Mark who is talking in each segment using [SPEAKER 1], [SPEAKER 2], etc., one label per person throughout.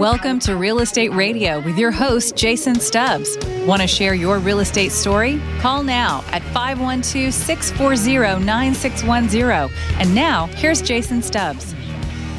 [SPEAKER 1] Welcome to Real Estate Radio with your host, Jason Stubbs. Want to share your real estate story? Call now at 512 640 9610. And now, here's Jason Stubbs.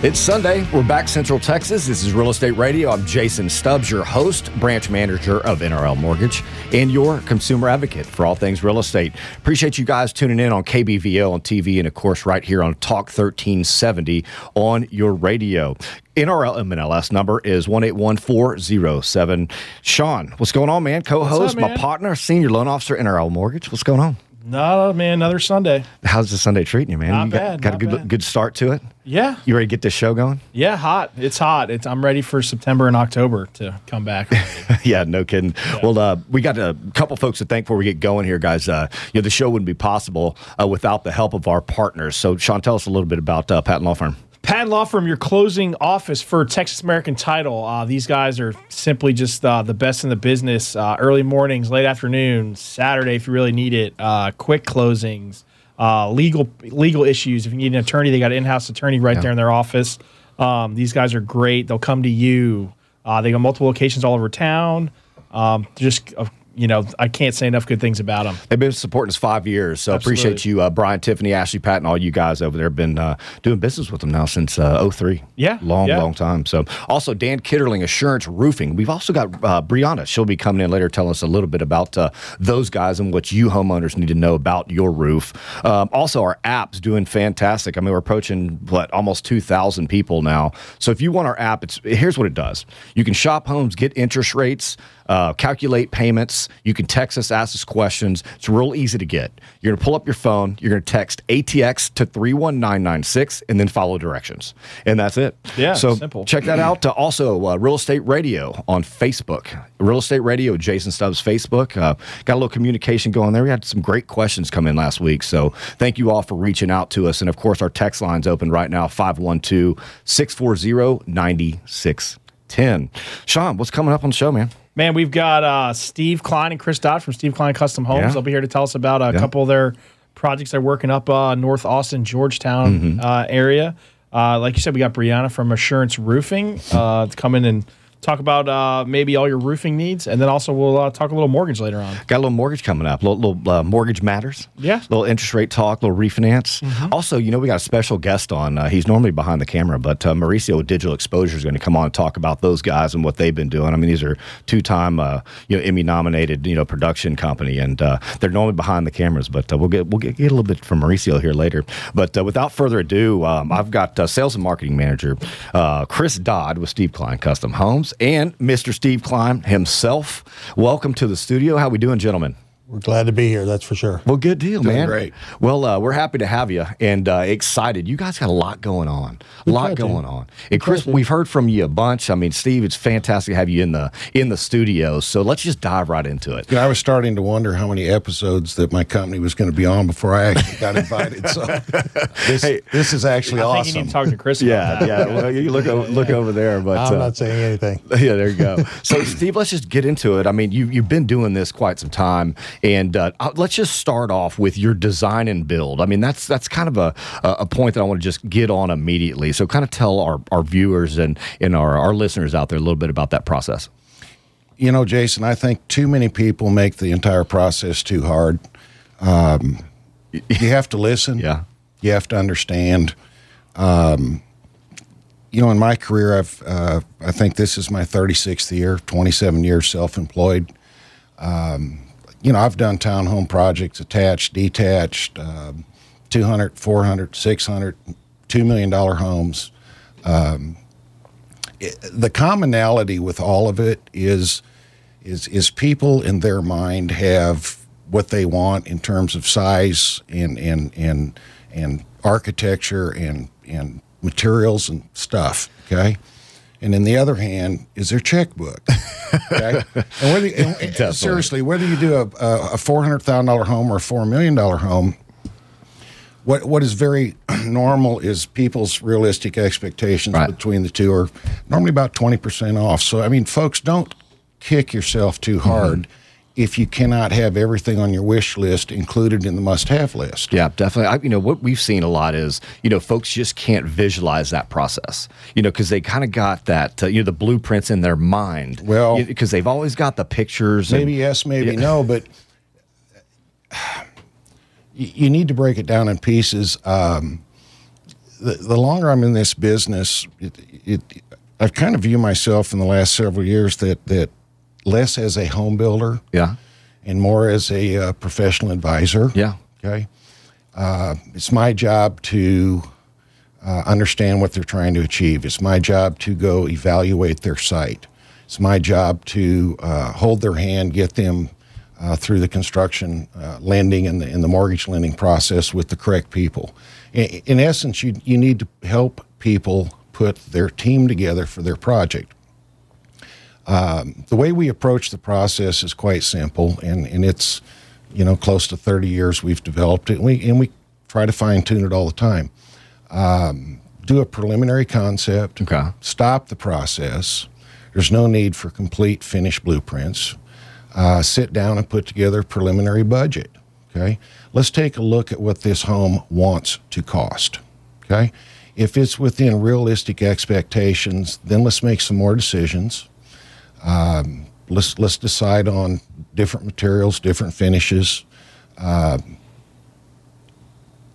[SPEAKER 2] It's Sunday. We're back Central Texas. This is Real Estate Radio. I'm Jason Stubbs, your host, branch manager of NRL Mortgage, and your consumer advocate for all things real estate. Appreciate you guys tuning in on KBVO on TV and, of course, right here on Talk 1370 on your radio. NRL MLS number is 181407. Sean, what's going on, man? Co host, my partner, senior loan officer, NRL Mortgage. What's going on?
[SPEAKER 3] No, man, another Sunday.
[SPEAKER 2] How's the Sunday treating you, man?
[SPEAKER 3] Not
[SPEAKER 2] you got,
[SPEAKER 3] bad,
[SPEAKER 2] got a good
[SPEAKER 3] bad.
[SPEAKER 2] good start to it?
[SPEAKER 3] Yeah.
[SPEAKER 2] You ready to get this show going?
[SPEAKER 3] Yeah, hot. It's hot. It's, I'm ready for September and October to come back.
[SPEAKER 2] yeah, no kidding. Well, uh, we got a couple folks to thank before we get going here, guys. Uh, you know, the show wouldn't be possible uh, without the help of our partners. So, Sean, tell us a little bit about uh, Patton Law Firm.
[SPEAKER 3] Patton Law Firm, your closing office for Texas American Title. Uh, these guys are simply just uh, the best in the business. Uh, early mornings, late afternoon, Saturday if you really need it. Uh, quick closings, uh, legal legal issues. If you need an attorney, they got an in-house attorney right there in their office. Um, these guys are great. They'll come to you. Uh, they got multiple locations all over town. Um, just uh, you know, I can't say enough good things about them.
[SPEAKER 2] They've been supporting us five years, so appreciate you, uh, Brian, Tiffany, Ashley, Patton, all you guys over there. have Been uh, doing business with them now since uh, 03.
[SPEAKER 3] Yeah,
[SPEAKER 2] long,
[SPEAKER 3] yeah.
[SPEAKER 2] long time. So, also Dan Kitterling, Assurance Roofing. We've also got uh, Brianna. She'll be coming in later, telling us a little bit about uh, those guys and what you homeowners need to know about your roof. Um, also, our app's doing fantastic. I mean, we're approaching what almost 2,000 people now. So, if you want our app, it's here's what it does: you can shop homes, get interest rates. Uh, calculate payments. You can text us, ask us questions. It's real easy to get. You're going to pull up your phone. You're going to text ATX to 31996 and then follow directions. And that's it.
[SPEAKER 3] Yeah,
[SPEAKER 2] So
[SPEAKER 3] simple.
[SPEAKER 2] check that out. Uh, also, uh, Real Estate Radio on Facebook. Real Estate Radio, Jason Stubbs Facebook. Uh, got a little communication going there. We had some great questions come in last week. So thank you all for reaching out to us. And of course, our text line's open right now 512 640 9610. Sean, what's coming up on the show, man?
[SPEAKER 3] Man, we've got uh, Steve Klein and Chris Dodd from Steve Klein Custom Homes.
[SPEAKER 2] Yeah.
[SPEAKER 3] They'll be here to tell us about a
[SPEAKER 2] Yeah.
[SPEAKER 3] couple of their projects they're working up uh, North Austin, Georgetown
[SPEAKER 2] Mm-hmm.
[SPEAKER 3] uh, area. Uh, like you said, we got Brianna from Assurance Roofing uh, to come in and talk about uh, maybe all your roofing needs, and then also we'll uh, talk a little mortgage later on.
[SPEAKER 2] Got a little mortgage coming up, little, little uh, mortgage matters.
[SPEAKER 3] Yeah. Mm-hmm.
[SPEAKER 2] little interest rate talk, little refinance. Also, you know, we got a special guest on. Uh, he's normally behind the camera, but uh, Mauricio with Digital Exposure is going to come on and talk about those guys and what they've been doing. I mean, these are two-time, uh, you know, Emmy-nominated, you know, production company, and uh, they're normally behind the cameras. But uh, we'll get we'll get, get a little bit from Mauricio here later. But uh, without further ado, um, I've got uh, sales and marketing manager uh, Chris Dodd with Steve Klein Custom Homes and Mr. Steve Klein himself. Welcome to the studio. How we doing, gentlemen?
[SPEAKER 4] We're glad to be here. That's for sure.
[SPEAKER 2] Well, good deal, man.
[SPEAKER 5] great.
[SPEAKER 2] Well, uh, we're happy to have you and uh, excited. You guys got a lot going on. A lot
[SPEAKER 4] try to.
[SPEAKER 2] going on. And Chris, we've heard from you a bunch. I mean, Steve, it's fantastic to have you in the in the studio. So let's just dive right into it.
[SPEAKER 5] You know, I was starting to wonder how many episodes that my company was going to be on before I actually got invited. So this, this is actually
[SPEAKER 3] I think
[SPEAKER 5] awesome.
[SPEAKER 3] you need to talk to Chris. about
[SPEAKER 2] Yeah,
[SPEAKER 3] that.
[SPEAKER 2] yeah. Well, you look o- look over there, but
[SPEAKER 4] I'm
[SPEAKER 2] uh,
[SPEAKER 4] not saying anything.
[SPEAKER 2] yeah, there you go. So, Steve, let's just get into it. I mean, you you've been doing this quite some time, and uh, uh, let's just start off with your design and build. I mean, that's that's kind of a a a point that I want to just get on immediately. So, kind of tell our, our viewers and and our our listeners out there a little bit about that process.
[SPEAKER 5] you know, Jason, I think too many people make the entire process too hard. Um, you have to listen.
[SPEAKER 2] Yeah.
[SPEAKER 5] You have to understand. Um, you know, in my career, I've uh, I think this is my 36th year, 27 years self-employed. Um, you know, I've done townhome projects, attached, detached, um, 200, 400, 600, $2 million homes. Um, it- the commonality with all of it is, is, is people in their mind have what they want in terms of size and, and, and, and architecture and, and materials and stuff. Okay. And in the other hand is their checkbook. Okay. and whether and- seriously, whether you do a, a, four hundred thousand dollar home or a four million dollar home, what what is very normal is people's realistic expectations
[SPEAKER 2] Right.
[SPEAKER 5] between the two are normally about twenty percent off. So I mean, folks, don't kick yourself too hard mm-hmm. If you cannot have everything on your wish list included in the must-have list.
[SPEAKER 2] Yeah, definitely. I, you know, what we've seen a lot is, you know, folks just can't visualize that process, you know, because they kind of got that, uh, you know, the blueprints in their mind.
[SPEAKER 5] Well-
[SPEAKER 2] because they've always got the pictures. and-
[SPEAKER 5] Maybe yes, maybe no, but you need to break it down in pieces. Um, the, the longer I'm in this business, it, it, I've kind of view myself in the last several years that that less as a home builder
[SPEAKER 2] yeah.
[SPEAKER 5] and more as a uh, professional advisor.
[SPEAKER 2] Yeah.
[SPEAKER 5] Okay. Uh, it's my job to uh, understand what they're trying to achieve. It's my job to go evaluate their site. It's my job to uh, hold their hand, get them uh, through the construction uh, lending and the, and the mortgage lending process with the correct people. In, in essence, you, you need to help people put their team together for their project the way we approach the process is quite simple, and, and it's you know close to 30 years we've developed it, and we and we try to fine tune it all the time. Um, do a preliminary concept.
[SPEAKER 2] Okay.
[SPEAKER 5] Stop the process. There's no need for complete finished blueprints. Uh, sit down and put together a preliminary budget. Okay. Let's take a look at what this home wants to cost. Okay. If it's within realistic expectations, then let's make some more decisions let's let's decide on different materials, different finishes, uh,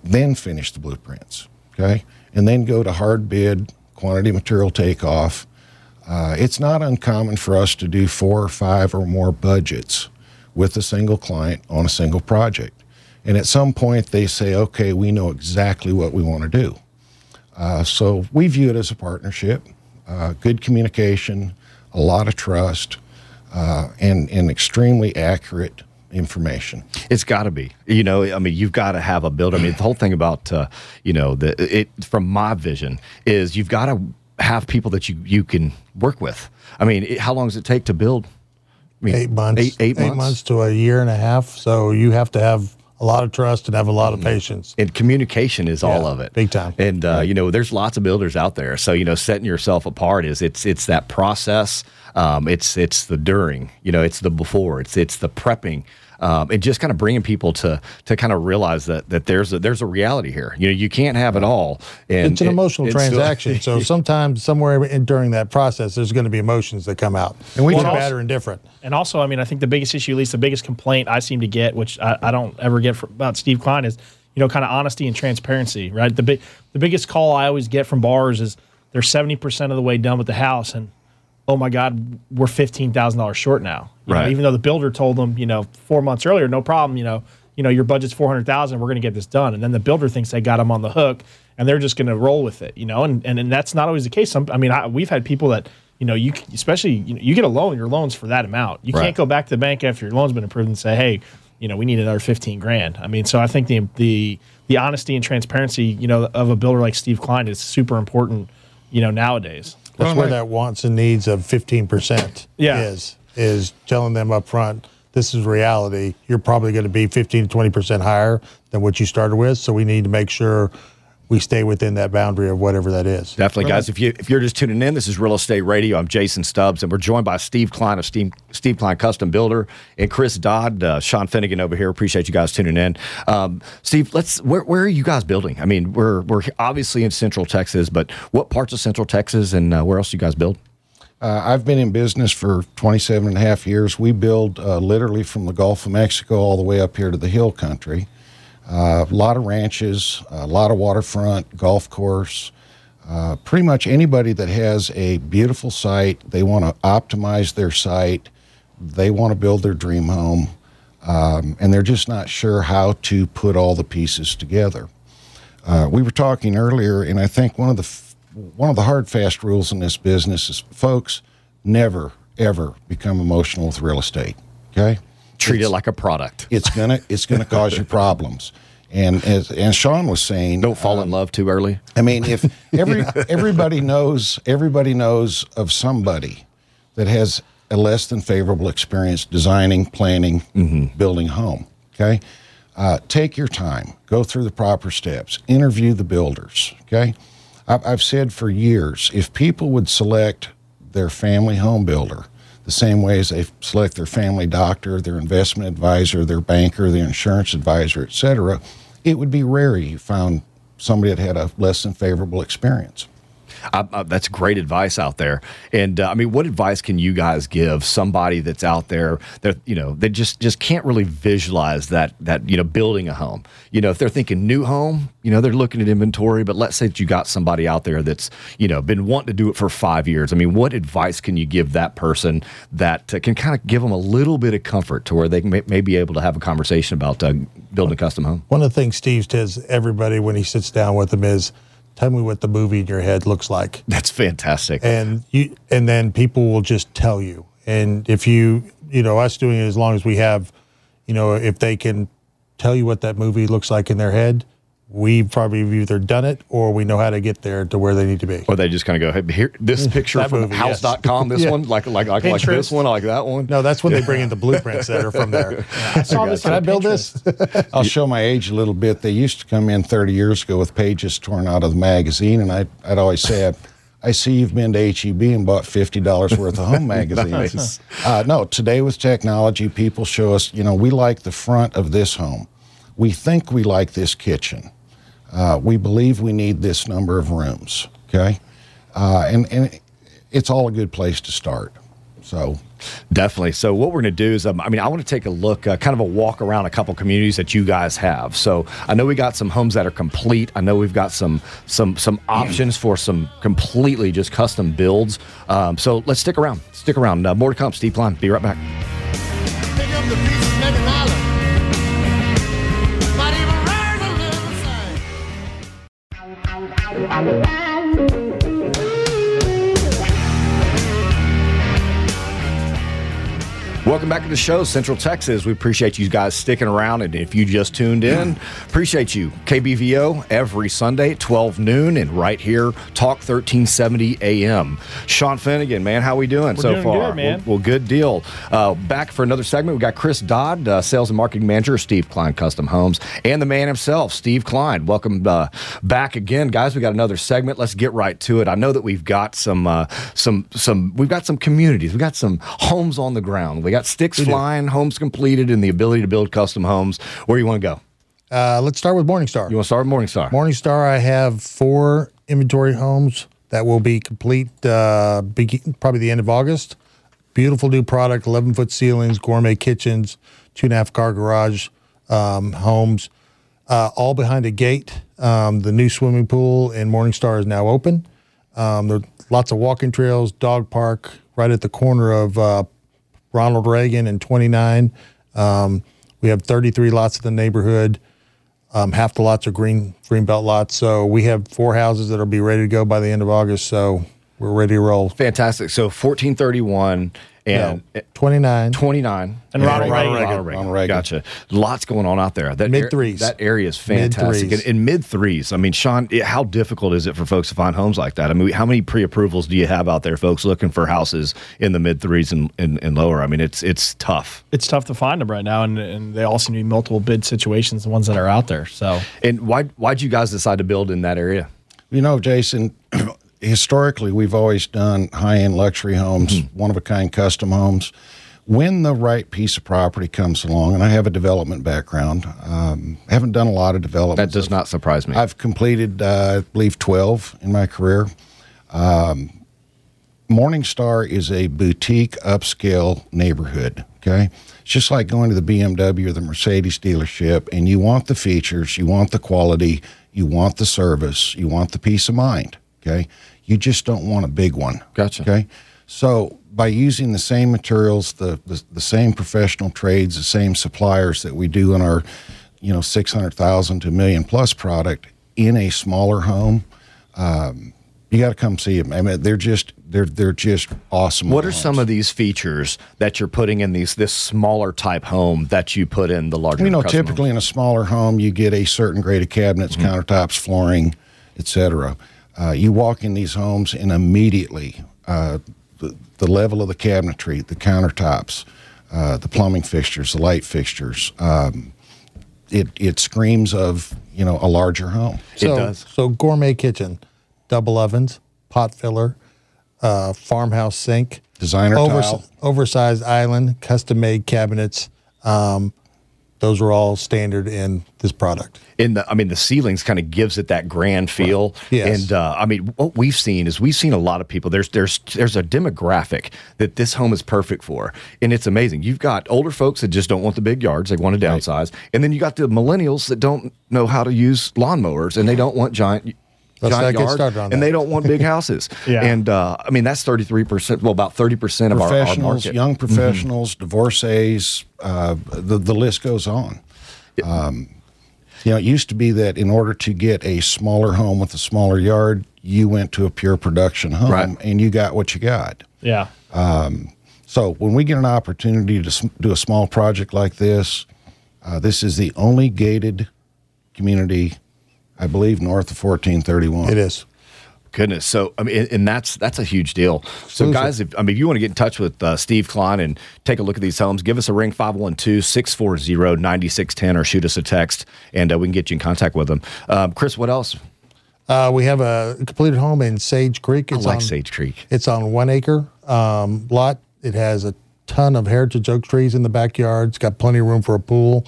[SPEAKER 5] then finish the blueprints. Okay, and then go to hard bid, quantity material takeoff. Uh, it's not uncommon for us to do four or five or more budgets with a single client on a single project. And at some point, they say, okay, we know exactly what we want to do. Uh, so we view it as a partnership, uh, good communication, a lot of trust, uh, and, and extremely accurate information.
[SPEAKER 2] It's got to be. You know, I mean, you've got to have a builder. I mean, the whole thing about uh, you know the it from my vision is you've got to have people that you you can work with. I mean, it, how long does it take to build? I mean,
[SPEAKER 4] Eight months.
[SPEAKER 2] Eight, eight months.
[SPEAKER 4] to a year and a half. So you have to have a lot of trust and have a lot of patience.
[SPEAKER 2] and communication is all of it.
[SPEAKER 4] big time.
[SPEAKER 2] and uh, you know there's lots of builders out there. So you know setting yourself apart is it's it's that process. Um, it's it's the during you know it's the before it's it's the prepping um, and just kind of bringing people to to kind of realize that that there's a there's a reality here you know you can't have it all and
[SPEAKER 4] It's an
[SPEAKER 2] it-
[SPEAKER 4] emotional
[SPEAKER 2] it's still-
[SPEAKER 4] transaction. so sometimes, somewhere in, during that process, there's going to be emotions that come out.
[SPEAKER 5] And we
[SPEAKER 4] good,
[SPEAKER 3] talk-
[SPEAKER 4] bad, or indifferent.
[SPEAKER 3] And also, I mean, I think the biggest issue, at least the biggest complaint I seem to get, which I, I don't ever get from, about Steve Klein, is you know, kind of honesty and transparency. Right. The big, the biggest call I always get from bars is they're seventy percent of the way done with the house, and oh my God, we're fifteen thousand dollars short now. You know,
[SPEAKER 2] Right.
[SPEAKER 3] even though the builder told them, you know, four months earlier, no problem. You know, you know, your budget's four hundred thousand. We're going to get this done, and then the builder thinks they got them on the hook, and they're just going to roll with it. You know, and and, and that's not always the case. Some, I mean, I, we've had people that. You know, you especially you, know, you get a loan. Your loan's for that amount. You
[SPEAKER 2] Right.
[SPEAKER 3] can't go back to the bank after your loan's been approved and say, "Hey, you know, we need another fifteen grand." I mean, so I think the the the honesty and transparency, you know, of a builder like Steve Klein is super important. You know, nowadays.
[SPEAKER 4] That's where that wants and needs of 15%
[SPEAKER 3] Yeah.
[SPEAKER 4] is, is telling them up front, this is reality. You're probably going to be 15 to 20% higher than what you started with. So we need to make sure we stay within that boundary of whatever that is.
[SPEAKER 2] Definitely, guys. If you if you're just tuning in, this is Real Estate Radio. I'm Jason Stubbs, and we're joined by Steve Klein of Steve, Steve Klein Custom Builder and Chris Dodd, uh, Sean Finnegan over here. Appreciate you guys tuning in. Um, Steve, let's where, where are you guys building? I mean, we're we're obviously in Central Texas, but what parts of Central Texas and uh, where else do you guys build?
[SPEAKER 5] Uh, I've been in business for 27 and a half years. We build uh, literally from the Gulf of Mexico all the way up here to the hill country. Uh, a lot of ranches, a lot of waterfront, golf course. Uh, pretty much anybody that has a beautiful site, they want to optimize their site, they want to build their dream home, um, and they're just not sure how to put all the pieces together. Uh, we were talking earlier, and I think one of the one of the hard fast rules in this business is, folks, never ever become emotional with real estate. Okay,
[SPEAKER 2] Treat it like a product.
[SPEAKER 5] it's gonna it's gonna cause you problems. And as and Sean was saying,
[SPEAKER 2] Don't fall in love too early.
[SPEAKER 5] I mean, if every everybody knows everybody knows of somebody that has a less than favorable experience designing, planning, building home. Okay, uh, take your time, go through the proper steps, interview the builders. Okay, I've, I've said for years, if people would select their family home builder, the same way as they select their family doctor, their investment advisor, their banker, their insurance advisor, et cetera, it would be rare you found somebody that had a less than favorable experience.
[SPEAKER 2] I, I, that's great advice out there. And uh, I mean, what advice can you guys give somebody that's out there that you know they just just can't really visualize that that you know building a home. You know, if they're thinking new home, you know, they're looking at inventory. But let's say that you got somebody out there that's you know been wanting to do it for five years. I mean, what advice can you give that person that uh, can kind of give them a little bit of comfort to where they may, may be able to have a conversation about uh, building a custom home?
[SPEAKER 4] One of the things Steve tells everybody when he sits down with them is tell me what the movie in your head looks like.
[SPEAKER 2] That's fantastic.
[SPEAKER 4] And you and then people will just tell you. And if you you know, us doing it as long as we have, you know, if they can tell you what that movie looks like in their head, we probably have either done it or we know how to get there to where they need to be.
[SPEAKER 2] Or they just kind of go, hey, here, this picture
[SPEAKER 4] That
[SPEAKER 2] from
[SPEAKER 4] movie,
[SPEAKER 2] Houzz.com,
[SPEAKER 4] yes.
[SPEAKER 2] this
[SPEAKER 4] Yeah.
[SPEAKER 2] one, like, like, like, like this
[SPEAKER 3] Pinterest.
[SPEAKER 2] one, like that one.
[SPEAKER 4] No, that's when they bring in the blueprints that are from there.
[SPEAKER 3] I saw this.
[SPEAKER 4] Can I build this?
[SPEAKER 5] I'll show my age a little bit. They used to come in 30 years ago with pages torn out of the magazine, and I'd, I'd always say, I, I see you've been to HEB and bought $50 worth of home magazines.
[SPEAKER 2] Nice.
[SPEAKER 5] uh, no, today with technology, people show us, you know, we like the front of this home. We think we like this kitchen. Uh, we believe we need this number of rooms, okay? Uh, and, and it's all a good place to start. So,
[SPEAKER 2] Definitely. So what we're going to do is, um, I mean, I want to take a look, uh, kind of a walk around a couple communities that you guys have. So I know we got some homes that are complete. I know we've got some some some options for some completely just custom builds. Um, so let's stick around. Stick around. Uh, more to come. Steve Klein. Be right back.
[SPEAKER 6] Thank you.
[SPEAKER 2] Welcome back to the show, Central Texas. We appreciate you guys sticking around. And if you just tuned in, appreciate you. KBVO every Sunday at 12 noon and right here, Talk 1370 AM. Sean Finnegan, man, how we doing so
[SPEAKER 3] doing
[SPEAKER 2] far?
[SPEAKER 3] good, man.
[SPEAKER 2] Well, well, good deal. Uh, back for another segment, we got Chris Dodd, uh, Sales and Marketing Manager, of Steve Klein Custom Homes, and the man himself, Steve Klein. Welcome uh, back again, guys. We got another segment. Let's get right to it. I know that we've got some, uh, some, some. We've got some communities. We've got some homes on the ground. We got sticks flying, homes completed, and the ability to build custom homes. Where do you want to go?
[SPEAKER 4] Uh, let's start with Morningstar.
[SPEAKER 2] You want to start with Morningstar?
[SPEAKER 4] Morningstar, I have four inventory homes that will be complete uh, begin, probably the end of August. Beautiful new product, 11 foot ceilings, gourmet kitchens, two and a half car garage um, homes, uh, all behind a gate. Um, the new swimming pool in Morningstar is now open. Um, there are lots of walking trails, dog park right at the corner of uh, Ronald Reagan and 29. Um, we have 33 lots in the neighborhood. Um, half the lots are green greenbelt lots. So we have four houses that'll be ready to go by the end of August. So we're ready to roll.
[SPEAKER 2] Fantastic. So 1431 and.
[SPEAKER 4] No, 29.
[SPEAKER 2] 29
[SPEAKER 3] And Ronald
[SPEAKER 2] Ronald
[SPEAKER 3] Reagan.
[SPEAKER 2] Ronald Reagan.
[SPEAKER 5] Ronald Reagan.
[SPEAKER 2] Gotcha. Lots going on out there. That
[SPEAKER 4] Mid threes.
[SPEAKER 2] that area is fantastic.
[SPEAKER 4] Mid-threes.
[SPEAKER 2] In, in mid threes. I mean, Sean, it- how difficult is it for folks to find homes like that? I mean, how many pre-approvals do you have out there, folks, looking for houses in the mid threes and, and, and lower? I mean, it's it's tough.
[SPEAKER 3] It's tough to find them right now, and, and they all seem to be multiple bid situations, the ones that are out there. So
[SPEAKER 2] And why why'd you guys decide to build in that area?
[SPEAKER 5] You know, Jason, historically, we've always done high end luxury homes,
[SPEAKER 2] Mm-hmm.
[SPEAKER 5] one of a kind custom homes. When the right piece of property comes along, and I have a development background, um, haven't done a lot of development.
[SPEAKER 2] That does not surprise me.
[SPEAKER 5] I've completed, uh, I believe, 12 in my career. Um, Morningstar is a boutique upscale neighborhood. Okay. It's just like going to the BMW or the Mercedes dealership, and you want the features, you want the quality, you want the service, you want the peace of mind. Okay. You just don't want a big one.
[SPEAKER 2] Gotcha.
[SPEAKER 5] Okay. So by using the same materials, the, the, the same professional trades, the same suppliers that we do in our, you know, 600,000 to a million plus product in a smaller home, um, you got to come see them. I mean, they're just they're they're just awesome.
[SPEAKER 2] what are some of these features that you're putting in these this smaller type home that you put in the larger?
[SPEAKER 5] You know, typically in a smaller home, you get a certain grade of cabinets,
[SPEAKER 2] Mm-hmm.
[SPEAKER 5] countertops, flooring, etc. Uh, you walk in these homes, and immediately uh, the, the level of the cabinetry, the countertops, uh, the plumbing fixtures, the light fixtures, um, it it screams of you know a larger home.
[SPEAKER 4] So,
[SPEAKER 2] does.
[SPEAKER 4] So gourmet kitchen, double ovens, pot filler, uh, farmhouse sink,
[SPEAKER 5] designer
[SPEAKER 4] Overs-
[SPEAKER 5] tile.
[SPEAKER 4] oversized island, custom made cabinets. Um, those are all standard in this product.
[SPEAKER 2] in the I mean the ceilings kind of gives it that grand feel.
[SPEAKER 4] Yes.
[SPEAKER 2] And uh, I mean what we've seen is we've seen a lot of people. There's there's there's a demographic that this home is perfect for, and it's amazing. You've got older folks that just don't want the big yards; they want to downsize, and then you got the millennials that don't know how to use lawnmowers and they don't want giant.
[SPEAKER 4] Let's
[SPEAKER 2] giant
[SPEAKER 4] not get
[SPEAKER 2] yards,
[SPEAKER 4] started on
[SPEAKER 2] and
[SPEAKER 4] that.
[SPEAKER 2] they don't want big houses.
[SPEAKER 3] Yeah.
[SPEAKER 2] And uh, I mean that's thirty three percent. Well, about thirty percent of our, our
[SPEAKER 5] professionals,
[SPEAKER 2] market.
[SPEAKER 5] young professionals, divorcees, uh, the the list goes on. Um, you know, it used to be that in order to get a smaller home with a smaller yard, you went to a pure production home
[SPEAKER 2] Right.
[SPEAKER 5] and you got what you got.
[SPEAKER 3] Yeah.
[SPEAKER 5] So when we get an opportunity to do a small project like this, uh, this is the only gated community, I believe, north of fourteen thirty one.
[SPEAKER 4] It is.
[SPEAKER 2] Goodness. So I mean, and- and that's that's a huge deal. So
[SPEAKER 4] Exclusive.
[SPEAKER 2] guys, if I mean, if you want to get in touch with uh, Steve Klein and take a look at these homes, give us a ring 512-640-9610 or shoot us a text and uh, we can get you in contact with them. Um, Chris, what else?
[SPEAKER 4] Uh, we have a completed home in Sage Creek.
[SPEAKER 2] I
[SPEAKER 4] It's
[SPEAKER 2] like
[SPEAKER 4] on,
[SPEAKER 2] Sage Creek.
[SPEAKER 4] It's on one acre um, lot. It has a ton of heritage oak trees in the backyard. It's got plenty of room for a pool.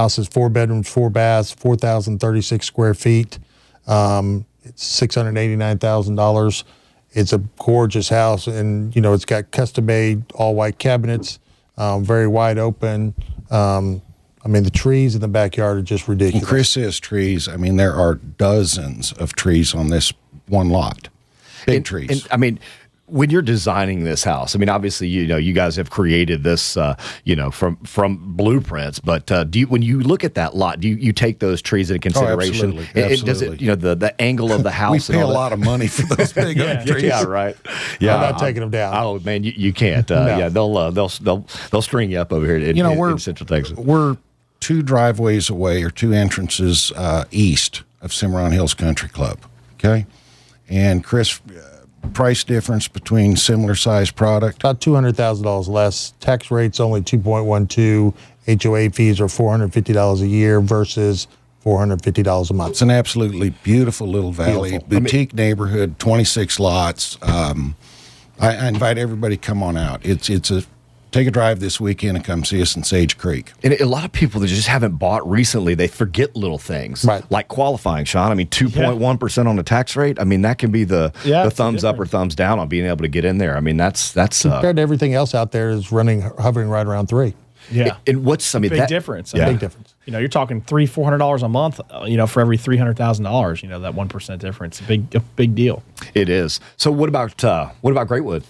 [SPEAKER 4] House is four bedrooms, four baths, 4,036 square feet. Um, it's $689,000. It's a gorgeous house, and you know it's got custom made all white cabinets, um, very wide open. Um, I mean, the trees in the backyard are just
[SPEAKER 5] And
[SPEAKER 4] ridiculous.
[SPEAKER 5] Chris says trees. I mean, there are dozens of trees on this one lot. Big
[SPEAKER 2] And-
[SPEAKER 5] trees.
[SPEAKER 2] And I mean, when you're designing this house, I mean, obviously, you know, you guys have created this, uh, you know, from from blueprints. But uh, do you, when you look at that lot, do you, you take those trees into consideration?
[SPEAKER 5] absolutely.
[SPEAKER 2] And- and does it, you know, the the angle of the house?
[SPEAKER 5] we pay a
[SPEAKER 2] that-
[SPEAKER 5] lot of money for those big oak trees.
[SPEAKER 2] Yeah, right. Yeah,
[SPEAKER 4] I'm not taking them down.
[SPEAKER 2] Oh man, you, you can't. Uh,
[SPEAKER 4] No.
[SPEAKER 2] Yeah, they'll uh, they'll they'll they'll string you up over here in,
[SPEAKER 5] You know,
[SPEAKER 2] in-
[SPEAKER 5] we're
[SPEAKER 2] in Central Texas.
[SPEAKER 5] We're two driveways away or two entrances uh, east of Cimarron Hills Country Club. Okay, and Chris, price difference between similar size product.
[SPEAKER 4] about two hundred thousand dollars less. Tax rate's only two point one two. HOA fees are four hundred fifty dollars a year versus four hundred fifty dollars a month.
[SPEAKER 5] It's an absolutely beautiful little valley,
[SPEAKER 4] Beautiful.
[SPEAKER 5] boutique neighborhood, 26 lots. Um, I, I invite everybody to come on out. It's it's a take a drive this weekend and come see us in Sage Creek.
[SPEAKER 2] And a lot of people that just haven't bought recently, they forget little things,
[SPEAKER 4] Right.
[SPEAKER 2] Like qualifying, Sean. I mean, two point one percent on the tax rate. I mean, that can be the
[SPEAKER 3] Yeah,
[SPEAKER 2] the
[SPEAKER 3] it's
[SPEAKER 2] thumbs up or thumbs down on being able to get in there. I mean, that's that's uh,
[SPEAKER 4] Compared to everything else out there, is running hovering right around three.
[SPEAKER 3] Yeah.
[SPEAKER 2] and what's I mean,
[SPEAKER 3] big
[SPEAKER 2] that,
[SPEAKER 3] difference. I
[SPEAKER 2] Yeah.
[SPEAKER 3] mean,
[SPEAKER 4] Big difference.
[SPEAKER 3] You know, you're talking three, four hundred dollars a month. uh, You know, for every three hundred thousand dollars. You know, that one percent difference, a big, a big deal.
[SPEAKER 2] It is. So what about uh, what about Greatwood?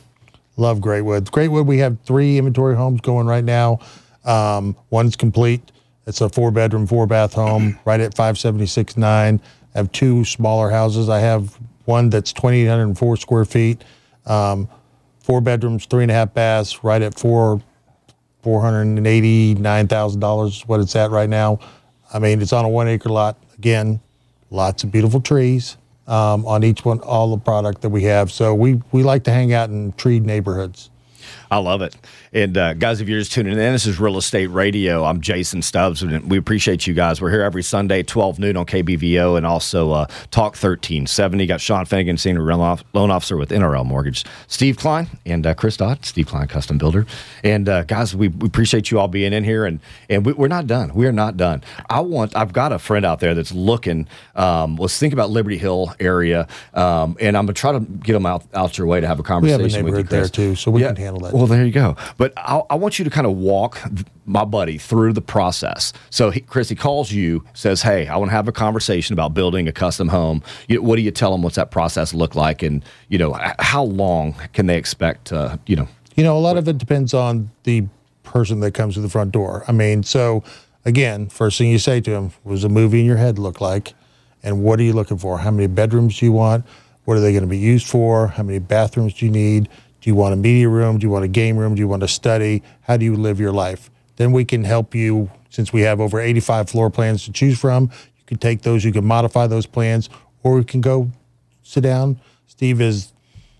[SPEAKER 4] Love Greatwood. Greatwood, we have three inventory homes going right now. Um, one's complete. It's a four bedroom, four bath home right at 576.9. I have two smaller houses. I have one that's 2,804 square feet, um, four bedrooms, three and a half baths, right at four $489,000 is what it's at right now. I mean, it's on a one acre lot. Again, lots of beautiful trees um, on each one, all the product that we have. So we, we like to hang out in tree neighborhoods.
[SPEAKER 2] I love it. And uh, guys, if you're just tuning in, this is Real Estate Radio. I'm Jason Stubbs, and we appreciate you guys. We're here every Sunday, 12 noon on KBVO, and also uh, Talk 1370. Got Sean Finnegan, Senior Loan Officer with NRL Mortgage, Steve Klein, and uh, Chris Dodd, Steve Klein Custom Builder. And uh, guys, we, we appreciate you all being in here, and and we, we're not done. We are not done. I want. I've got a friend out there that's looking. Um, let's think about Liberty Hill area, um, and I'm gonna try to get them out out your way to have a
[SPEAKER 4] We
[SPEAKER 2] conversation.
[SPEAKER 4] have a
[SPEAKER 2] with you,
[SPEAKER 4] there too, so we can handle that.
[SPEAKER 2] Well, there you go. But I, I want you to kind of walk my buddy through the process. So, he, Chris, he calls you, says, "Hey, I want to have a conversation about building a custom home. You, what do you tell them? What's that process look like? And you know, how long can they expect? Uh, you know,
[SPEAKER 4] You know, a lot of it depends on the person that comes to the front door. I mean, so again, first thing you say to them was a movie in your head look like, and what are you looking for? How many bedrooms do you want? What are they going to be used for? How many bathrooms do you need? Do you want a media room? Do you want a game room? Do you want a study? How do you live your life? Then we can help you since we have over 85 floor plans to choose from. You can take those, you can modify those plans, or we can go sit down. Steve is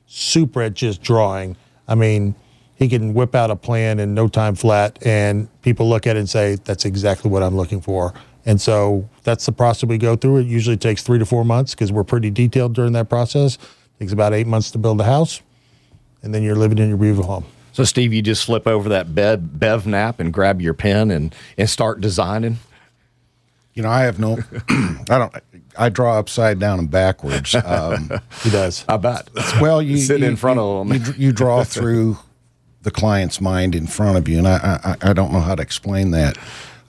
[SPEAKER 4] super at just drawing. I mean, he can whip out a plan in no time flat, and people look at it and say, "That's exactly what I'm looking for." And so that's the process we go through. It usually takes three to four months because we're pretty detailed during that process. It takes about eight months to build a house, and then you're living in your beautiful home.
[SPEAKER 2] So, Steve, you just flip over that bed, bev nap, and grab your pen and and start designing.
[SPEAKER 5] You know, I have no, I don't, I draw upside down and backwards. Um,
[SPEAKER 4] He does.
[SPEAKER 2] I bet.
[SPEAKER 5] well, you sit
[SPEAKER 2] in front
[SPEAKER 5] you,
[SPEAKER 2] of 'em.
[SPEAKER 5] You, you draw through the client's mind in front of you, and I, I, I don't know how to explain that.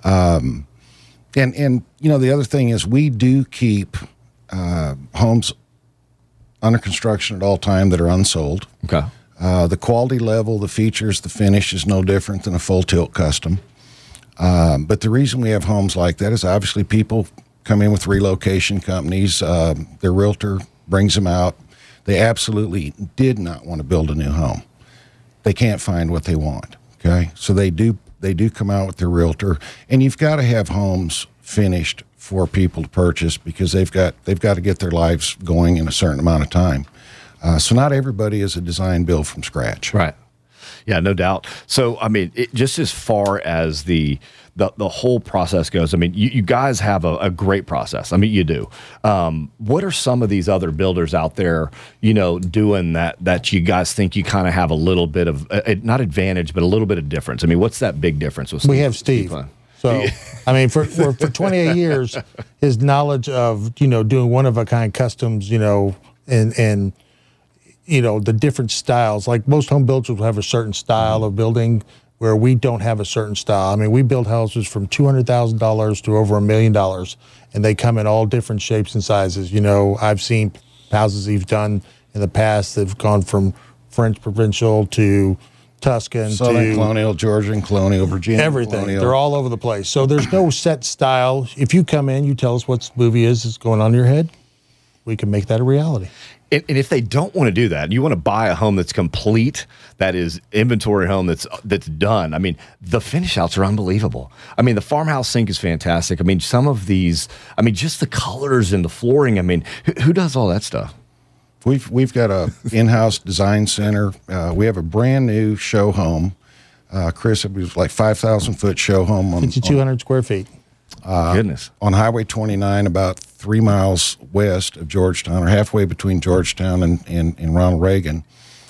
[SPEAKER 5] Um, and and you know, the other thing is we do keep uh, homes under construction at all time that are unsold.
[SPEAKER 2] Okay.
[SPEAKER 5] Uh, the quality level, the features, the finish is no different than a full tilt custom. Um, but the reason we have homes like that is obviously people come in with relocation companies. Um, their realtor brings them out. They absolutely did not want to build a new home. They can't find what they want. Okay, so they do they do come out with their realtor, and you've got to have homes finished for people to purchase because they've got they've got to get their lives going in a certain amount of time. Uh, so not everybody is a design build from scratch.
[SPEAKER 2] Right. Yeah, no doubt. So, I mean, it, just as far as the the, the whole process goes, I mean, you, you guys have a, a great process. I mean, you do. Um, what are some of these other builders out there, you know, doing that that you guys think you kind of have a little bit of uh, not advantage, but a little bit of difference? I mean, what's that big difference with?
[SPEAKER 4] We have Steve. So, I mean, for, for, for 28 years, his knowledge of, you know, doing one of a kind customs, you know, and, and, you know, the different styles, like most home builders will have a certain style of building where we don't have a certain style. I mean, we build houses from $200,000 to over a million dollars, and they come in all different shapes and sizes. You know, I've seen houses you've done in the past that have gone from French provincial to Tuscan
[SPEAKER 5] Southern
[SPEAKER 4] to
[SPEAKER 5] colonial, Georgian colonial, Virginia
[SPEAKER 4] everything.
[SPEAKER 5] colonial.
[SPEAKER 4] They're all over the place. So there's no set style. If you come in, you tell us what movie is that's going on in your head. We can make that a reality.
[SPEAKER 2] And, and if they don't want to do that, you want to buy a home that's complete, that is inventory home that's that's done. I mean, the finish outs are unbelievable. I mean, the farmhouse sink is fantastic. I mean, some of these, I mean, just the colors and the flooring. I mean, who, who does all that stuff?
[SPEAKER 5] We've we've got a in-house design center. Uh, we have a brand new show home. Uh, Chris, it was like five thousand foot show home on,
[SPEAKER 4] 5,200 square feet.
[SPEAKER 2] Goodness.
[SPEAKER 5] on Highway 29, about three miles west of Georgetown, or halfway between Georgetown and, and, and Ronald Reagan.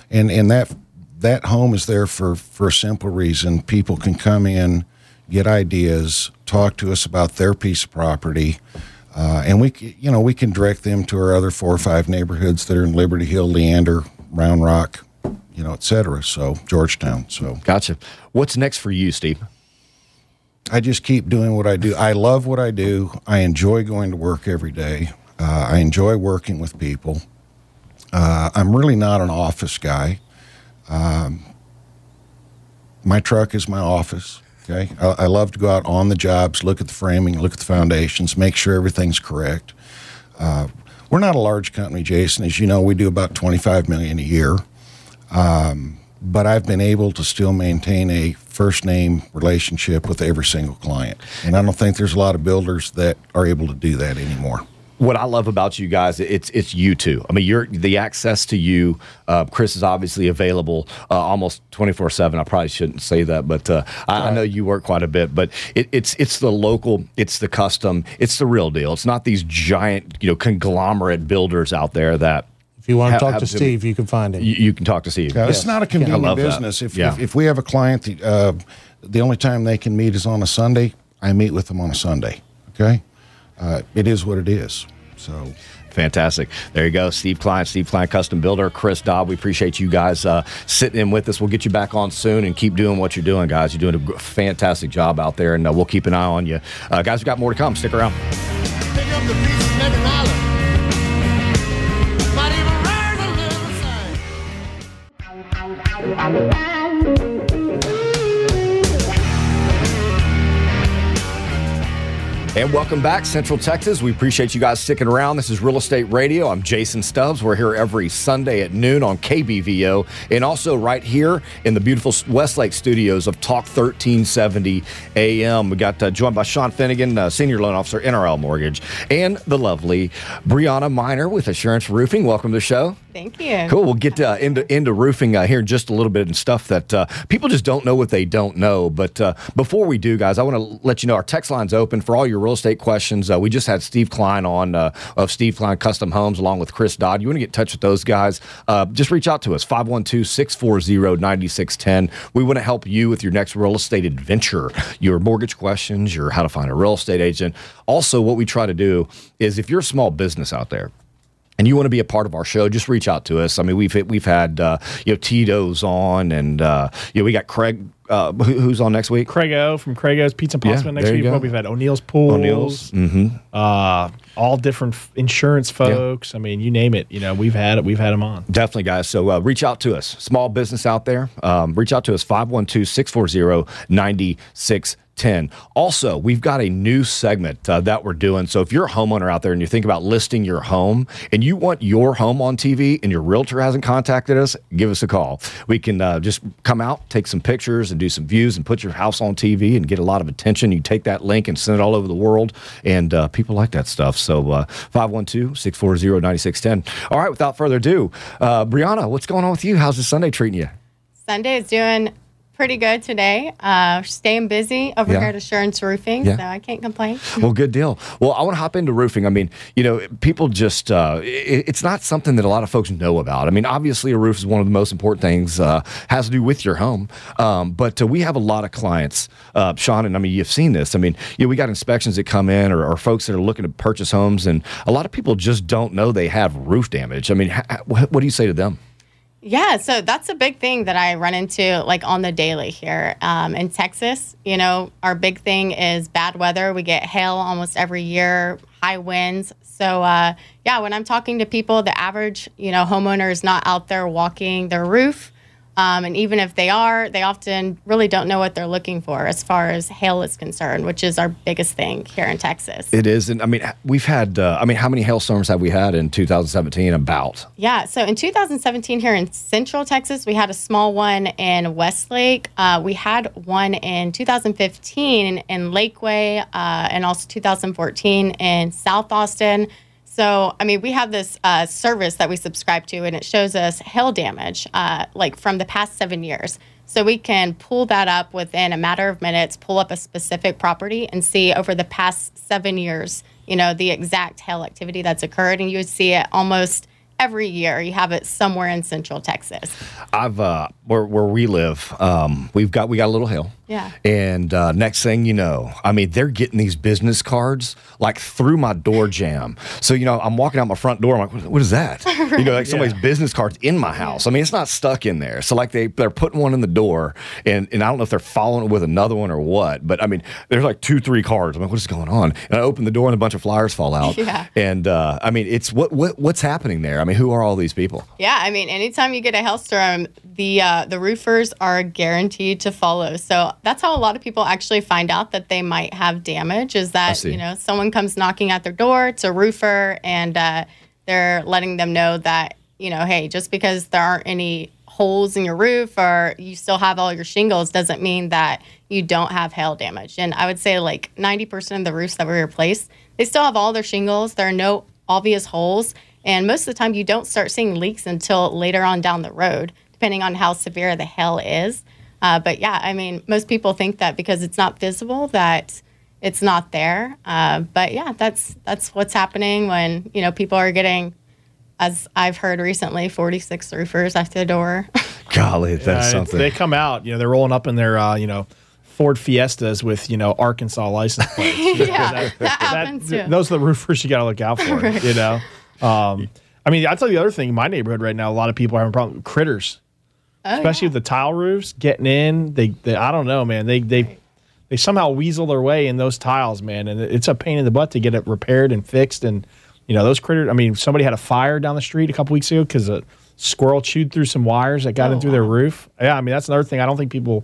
[SPEAKER 5] And and that that home is there for for a simple reason. People can come in, get ideas, talk to us about their piece of property. Uh, and we, you know, we can direct them to our other four or five neighborhoods that are in Liberty Hill, Leander, Round Rock, you know, et cetera. So Georgetown. So
[SPEAKER 2] Gotcha. What's next for you, Steve?
[SPEAKER 5] I just keep doing what I do. I love what I do. I enjoy going to work every day. Uh, I enjoy working with people. Uh, I'm really not an office guy. Um, my truck is my office. Okay, I, I love to go out on the jobs, look at the framing, look at the foundations, make sure everything's correct. Uh, we're not a large company, Jason. As you know, we do about 25 million a year but I've been able to still maintain a first name relationship with every single client. And I don't think there's a lot of builders that are able to do that anymore.
[SPEAKER 2] what I love about you guys, it's it's you two. I mean, you're the access to you. Uh, Chris is obviously available uh, almost twenty four seven. I probably shouldn't say that, but uh, I, I know you work quite a bit. But it, it's it's the local, it's the custom, it's the real deal. It's not these giant, you know, conglomerate builders out there that
[SPEAKER 4] you want
[SPEAKER 2] Ha-
[SPEAKER 4] to talk
[SPEAKER 2] have
[SPEAKER 4] to
[SPEAKER 2] to
[SPEAKER 4] Steve, you can find him.
[SPEAKER 2] you, you can talk to Steve.
[SPEAKER 5] Now, It's not a convenient
[SPEAKER 2] love that.
[SPEAKER 5] business. If,
[SPEAKER 2] Yeah.
[SPEAKER 5] if, if we have a client, that, uh, the only time they can meet is on a Sunday, I meet with them on a Sunday. Okay? Uh, it is what it is. So.
[SPEAKER 2] Fantastic. There you go. Steve Klein, Steve Klein Custom Builder, Chris Dodd. We appreciate you guys uh, sitting in with us. We'll get you back on soon and keep doing what you're doing, guys. You're doing a fantastic job out there, and uh, we'll keep an eye on you. Uh, guys, we've got more to come. Stick around. And welcome back, Central Texas. We appreciate you guys sticking around. This is Real Estate Radio. I'm Jason Stubbs. We're here every Sunday at noon on KBVO and also right here in the beautiful Westlake studios of Talk 1370 AM. We got uh, joined by Sean Finnegan, uh, Senior Loan Officer, NRL Mortgage, and the lovely Brianna Miner with Assurance Roofing. Welcome to the show.
[SPEAKER 7] Thank you.
[SPEAKER 2] Cool. We'll get uh, into into roofing uh, here in just a little bit and stuff that uh, people just don't know what they don't know. But uh, before we do, guys, I want to let you know our text line's open for all your real estate questions. Uh, we just had Steve Klein on uh, of Steve Klein Custom Homes along with Chris Dodd. You want to get in touch with those guys? Just reach out to us 512-640-9610. We want to help you with your next real estate adventure, your mortgage questions, your how to find a real estate agent. Also, what we try to do is if you're a small business out there and you want to be a part of our show, just reach out to us. I mean, we've we've had uh, you know Tito's on, and uh, you know we got Craig, uh, who's on next week.
[SPEAKER 3] Craig O from Craig O's Pizza and Pasta
[SPEAKER 2] Yeah,
[SPEAKER 3] next week. What we've had O'Neill's Pools,
[SPEAKER 2] O'Neill's, mm-hmm.
[SPEAKER 3] uh, all different f- insurance folks. I mean, you name it. You know, we've had it. We've had them on.
[SPEAKER 2] Definitely, guys. So uh, reach out to us. Small business out there, um, reach out to us 512 640 9610. Also, we've got a new segment uh, that we're doing. So if you're a homeowner out there and you think about listing your home and you want your home on TV and your realtor hasn't contacted us, give us a call. We can uh, just come out, take some pictures, and do some views and put your house on TV and get a lot of attention. You take that link and send it all over the world, and uh, people like that stuff. So 512 640 9610. All right, without further ado, uh, Brianna, what's going on with you? How's the Sunday treating you?
[SPEAKER 7] Sunday is doing pretty good today. Uh, staying busy over
[SPEAKER 2] Yeah.
[SPEAKER 7] here at Assurance Roofing,
[SPEAKER 2] Yeah.
[SPEAKER 7] so I can't complain.
[SPEAKER 2] Well, good deal. Well, I want to hop into roofing. I mean, you know, people just, uh, it, it's not something that a lot of folks know about. I mean, obviously, a roof is one of the most important things, uh, has to do with your home. Um, but uh, we have a lot of clients, uh, Sean, and I mean, you've seen this. I mean, you know, we got inspections that come in or, or folks that are looking to purchase homes, and a lot of people just don't know they have roof damage. I mean, ha- what, what do you say to them?
[SPEAKER 7] Yeah, so that's a big thing that I run into like on the daily here um, in Texas. You know, our big thing is bad weather. We get hail almost every year, high winds. So uh, yeah, when I'm talking to people, the average you know homeowner is not out there walking their roof. Um, and even if they are, they often really don't know what they're looking for as far as hail is concerned, which is our biggest thing here in Texas.
[SPEAKER 2] It is, and I mean, we've had. Uh, I mean, how many hailstorms have we had in 2017? About
[SPEAKER 7] Yeah, so in 2017 here in Central Texas, we had a small one in Westlake. Uh, we had one in 2015 in Lakeway, uh, and also 2014 in South Austin. So, I mean, we have this uh, service that we subscribe to, and it shows us hail damage, uh, like from the past seven years. So we can pull that up within a matter of minutes, pull up a specific property, and see over the past seven years, you know, the exact hail activity that's occurred, and you would see it almost every year. You have it somewhere in Central Texas.
[SPEAKER 2] I've uh, where where we live, um, we've got we got a little hill.
[SPEAKER 7] Yeah.
[SPEAKER 2] And uh, next thing you know, I mean, they're getting these business cards like through my door jamb. So you know, I'm walking out my front door. I'm like, what, what is that? You know, like somebody's business cards in my house. I mean, it's not stuck in there. So like they they're putting one in the door, and and I don't know if they're following it with another one or what. But I mean, there's like two three cards. I'm like, what is going on? And I open the door, and a bunch of flyers fall out.
[SPEAKER 7] Yeah.
[SPEAKER 2] And uh, I mean, it's what what what's happening there? I mean, who are all these people?
[SPEAKER 7] Yeah, I mean, anytime you get a hailstorm, the uh, the roofers are guaranteed to follow. So that's how a lot of people actually find out that they might have damage. Is that you know someone comes knocking at their door, it's a roofer, and uh, they're letting them know that you know, hey, just because there aren't any holes in your roof or you still have all your shingles doesn't mean that you don't have hail damage. And I would say like 90% of the roofs that we replace, they still have all their shingles. There are no obvious holes. And most of the time, you don't start seeing leaks until later on down the road, depending on how severe the hail is. Uh, but yeah, I mean, most people think that because it's not visible that it's not there. Uh, but yeah, that's that's what's happening when you know people are getting, as I've heard recently, 46 roofers at the door.
[SPEAKER 2] Golly, that's
[SPEAKER 3] it's-
[SPEAKER 2] something.
[SPEAKER 3] They come out, you know, they're rolling up in their, uh, you know, Ford Fiestas with, you know, Arkansas license plates.
[SPEAKER 7] yeah, that, happens too.
[SPEAKER 3] Those are the roofers you got to look out for, you know. Um, I mean, I'll tell you the other thing. In my neighborhood right now, a lot of people are having problems. with critters,
[SPEAKER 7] Oh,
[SPEAKER 3] especially with the tile roofs getting in. They, they, I don't know, man. They, they, they somehow weasel their way in those tiles, man, and it's a pain in the butt to get it repaired and fixed. And you know, those critters. I mean, somebody had a fire down the street a couple weeks ago because a squirrel chewed through some wires that got
[SPEAKER 7] Oh,
[SPEAKER 3] in through their roof. Yeah, I mean, that's another thing. I don't think people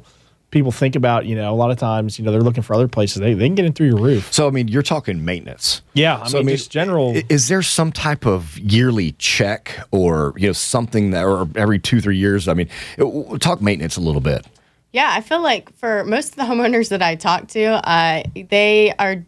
[SPEAKER 3] people think about. You know, a lot of times, you know, they're looking for other places. They, they can get in through your roof.
[SPEAKER 2] so I mean, you're talking maintenance.
[SPEAKER 3] Yeah, I
[SPEAKER 2] So,
[SPEAKER 3] mean, just general.
[SPEAKER 2] Is there some type of yearly check or you know something that, or every two three years? I mean, it- talk maintenance a little bit.
[SPEAKER 7] Yeah, I feel like for most of the homeowners that I talk to, uh, they are